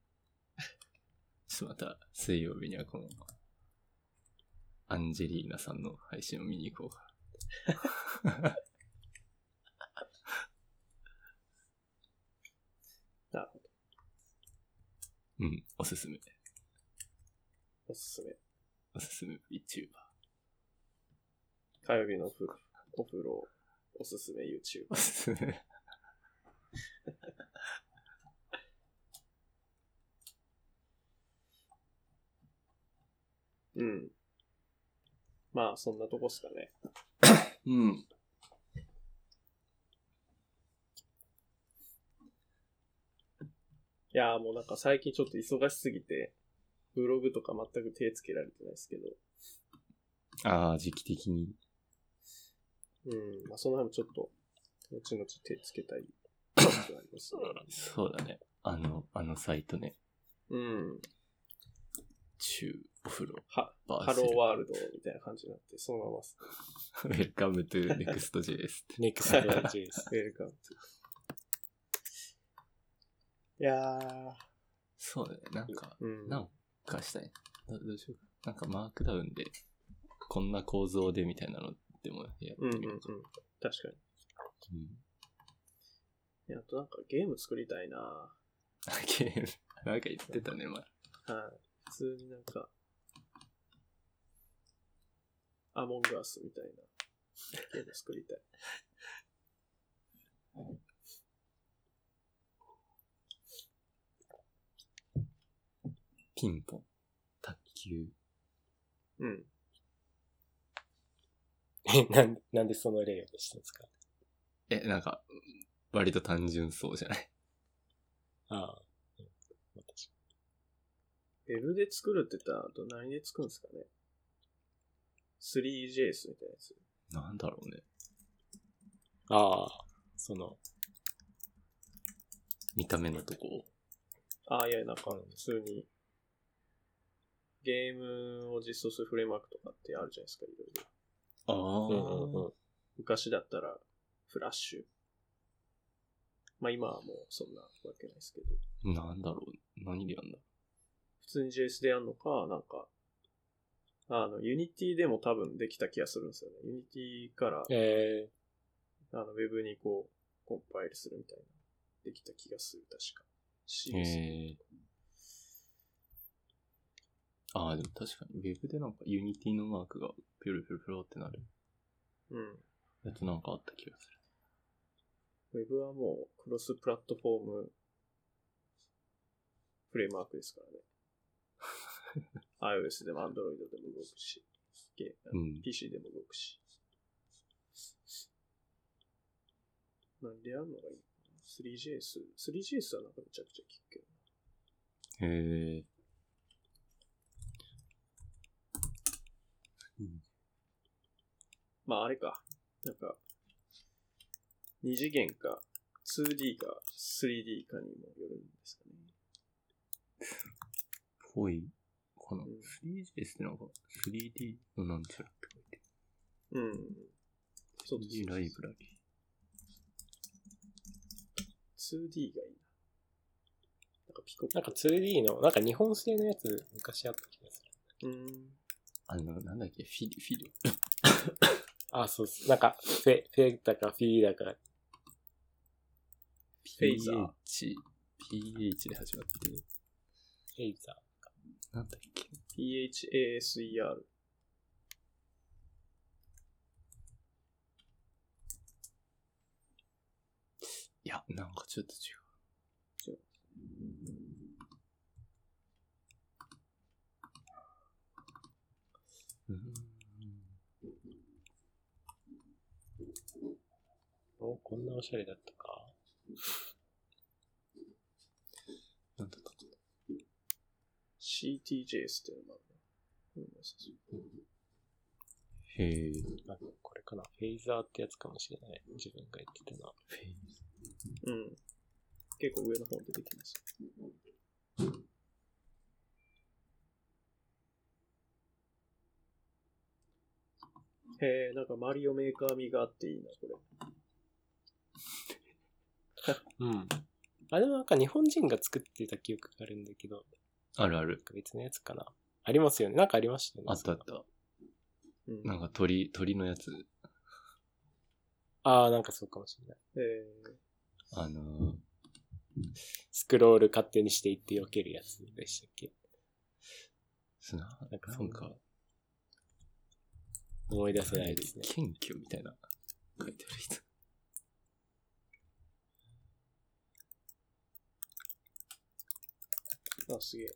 ちょっとまた水曜日にはこの、アンジェリーナさんの配信を見に行こうか。なるほど。うん、おすすめ。おすすめ。おすすめ VTuber。火曜日のお風呂、お風呂、おすすめ YouTube。おすすめ。うん。まあ、そんなとこっすかね。うん。いやーもうなんか最近ちょっと忙しすぎて、ブログとか全く手つけられてないですけど、ああ、時期的に。うん、まあその辺もちょっと、後々手つけたい感じがありますね。そうだね。あの、あのサイトね。うん。中お風呂。は、は Hello World みたいな感じになって、そのままっす。Welcome to Next.js って。Next.js。Welcome いやー、そうだね。なんか、うん。なんかしたい。どどうしようか。なんかマークダウンで、こんな構造でみたいなのでもやってうんうんうんみようか。。確かに。うん。あとなんかゲーム作りたいなゲーム、なんか言ってたね、前。はい。普通になんか、アモンガースみたいなゲーム作りたい。ピンポン、卓球。うん。え、なん、なんでその例をしたんですか？え、なんか、割と単純そうじゃない？ああ。ウェブで作るって言ったら、あと何で作るんですかね ?3JS みたいなやつ。なんだろうね。ああ、その、見た目のとこ。ああ、いや、なんか普通に、ゲームを実装するフレームワークとかってあるじゃないですか、いろいろ。あうんうんうん。昔だったら、フラッシュ。まあ今はもうそんなわけないですけど。なんだろう。何でやんだ普通に JS でやるのか、なんか、あの、Unity でも多分できた気がするんですよね。Unity から、えあの、Web にこう、コンパイルするみたいな、できた気がする、確か。CS へえ。ああ、でも確かに、ウェブでなんかユニティのマークがピュルピュルピュルってなるうん。やつなんかあった気がする。Web はもう、クロスプラットフォーム、フレームワークですからね。iOS でも Android でも動くし、ゲうん PC でも動くし。なんでやるのがいいのかな ?3JS。3JS はなんかめちゃくちゃ効くけど。へえ。まああれか。なんか、二次元か 2D か 3D かにもよるんですかね。ぽい。このうん 3JS ってなんか 3D のなんちゃらって書いてうん。そうる。です 3D ライブラリ 2D がいいな。なんかかピコなんか 2D の、なんか日本製のやつ昔あった気がする。うん。あの、なんだっけ、フィル、フィル。あ、そうそう。なんか、フェ、フェだかフィーだか、フェイザー PH、PH で始まってる。フェイザなんだっけ？PHASER。いや、なんかちょっと違う。うお、こんなおしゃれだったか。なんだったか CTJS っていうのがあるな。うん。へえ。あこれかな。フェイザーってやつかもしれない。自分が言ってたな。フェイうん。結構上の方に出てきます。へえ、なんかマリオメーカー味があっていいな、これ。うん。あれもなんか日本人が作ってた記憶があるんだけど、あるある。別のやつかな。ありますよね。なんかありましたよね。あったあった。うん。なんか鳥、鳥のやつ。ああ、なんかそうかもしれない。えあのー、スクロール勝手にしていって避けるやつでしたっけ？すな、なんかそんななんか、思い出せないですね。謙虚みたいな、書いてある人。あ、すげえ。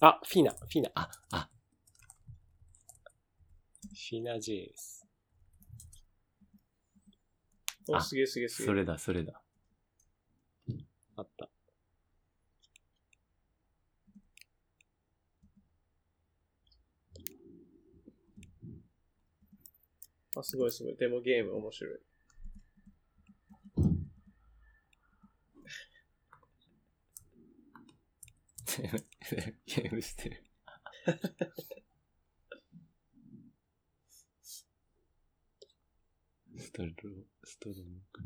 あ、フィナ、フィナ。あ、あ、フィナ JS。お、あすげえすげえすげえ。それだ、それだ。あった。あ、すごいすごい。でもゲーム面白い。ゲームしてる。ストロー、ストローク。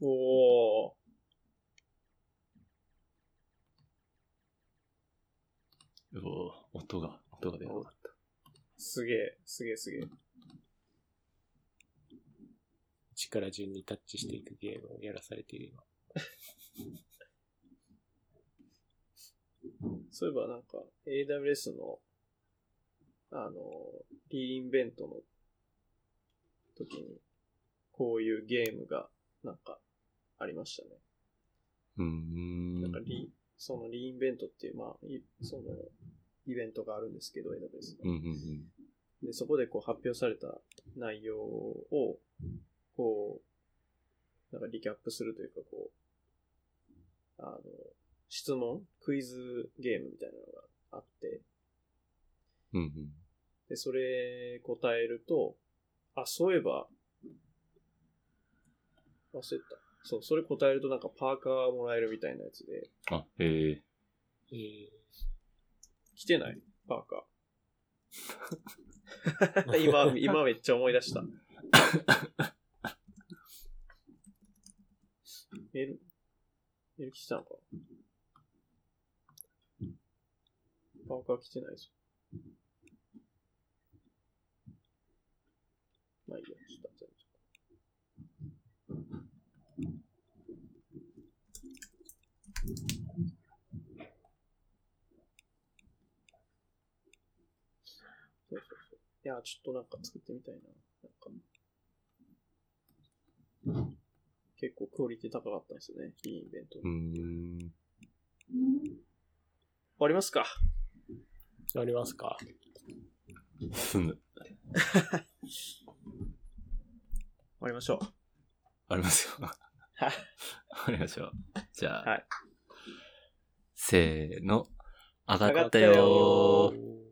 おー。うお音が、音が出なかった。すげえ、すげえすげえ。1から順にタッチしていくゲームをやらされている今。そういえばなんか、AWS の、あの、リインベントの時に、こういうゲームが、なんか、ありましたね。うーん。なんかリ、そのリインベントっていう、まあ、いその、イベントがあるんですけど、AWS の。うんうんうん。で、そこでこう発表された内容を、こう、なんかリキャップするというか、こう、あの、質問？クイズゲームみたいなのがあって、うんうん。で、それ答えると、あ、そういえば、忘れた。そう、それ答えるとなんかパーカーもらえるみたいなやつで、あ、へえ。えー、来てない？パーカー。今、今めっちゃ思い出した。メール、メール来てたのかパーカー来てないぞ。まあいいや、ちょっとそうそうそう。いや、ちょっとなんか作ってみたいな。なんか。結構クオリティ高かったんですよね。いいイベント。うーん。終わりますかありますか？すむ。終わりましょう。ありますよ。はい。ありましょう。じゃあ、はいせーの。上が上がったよー。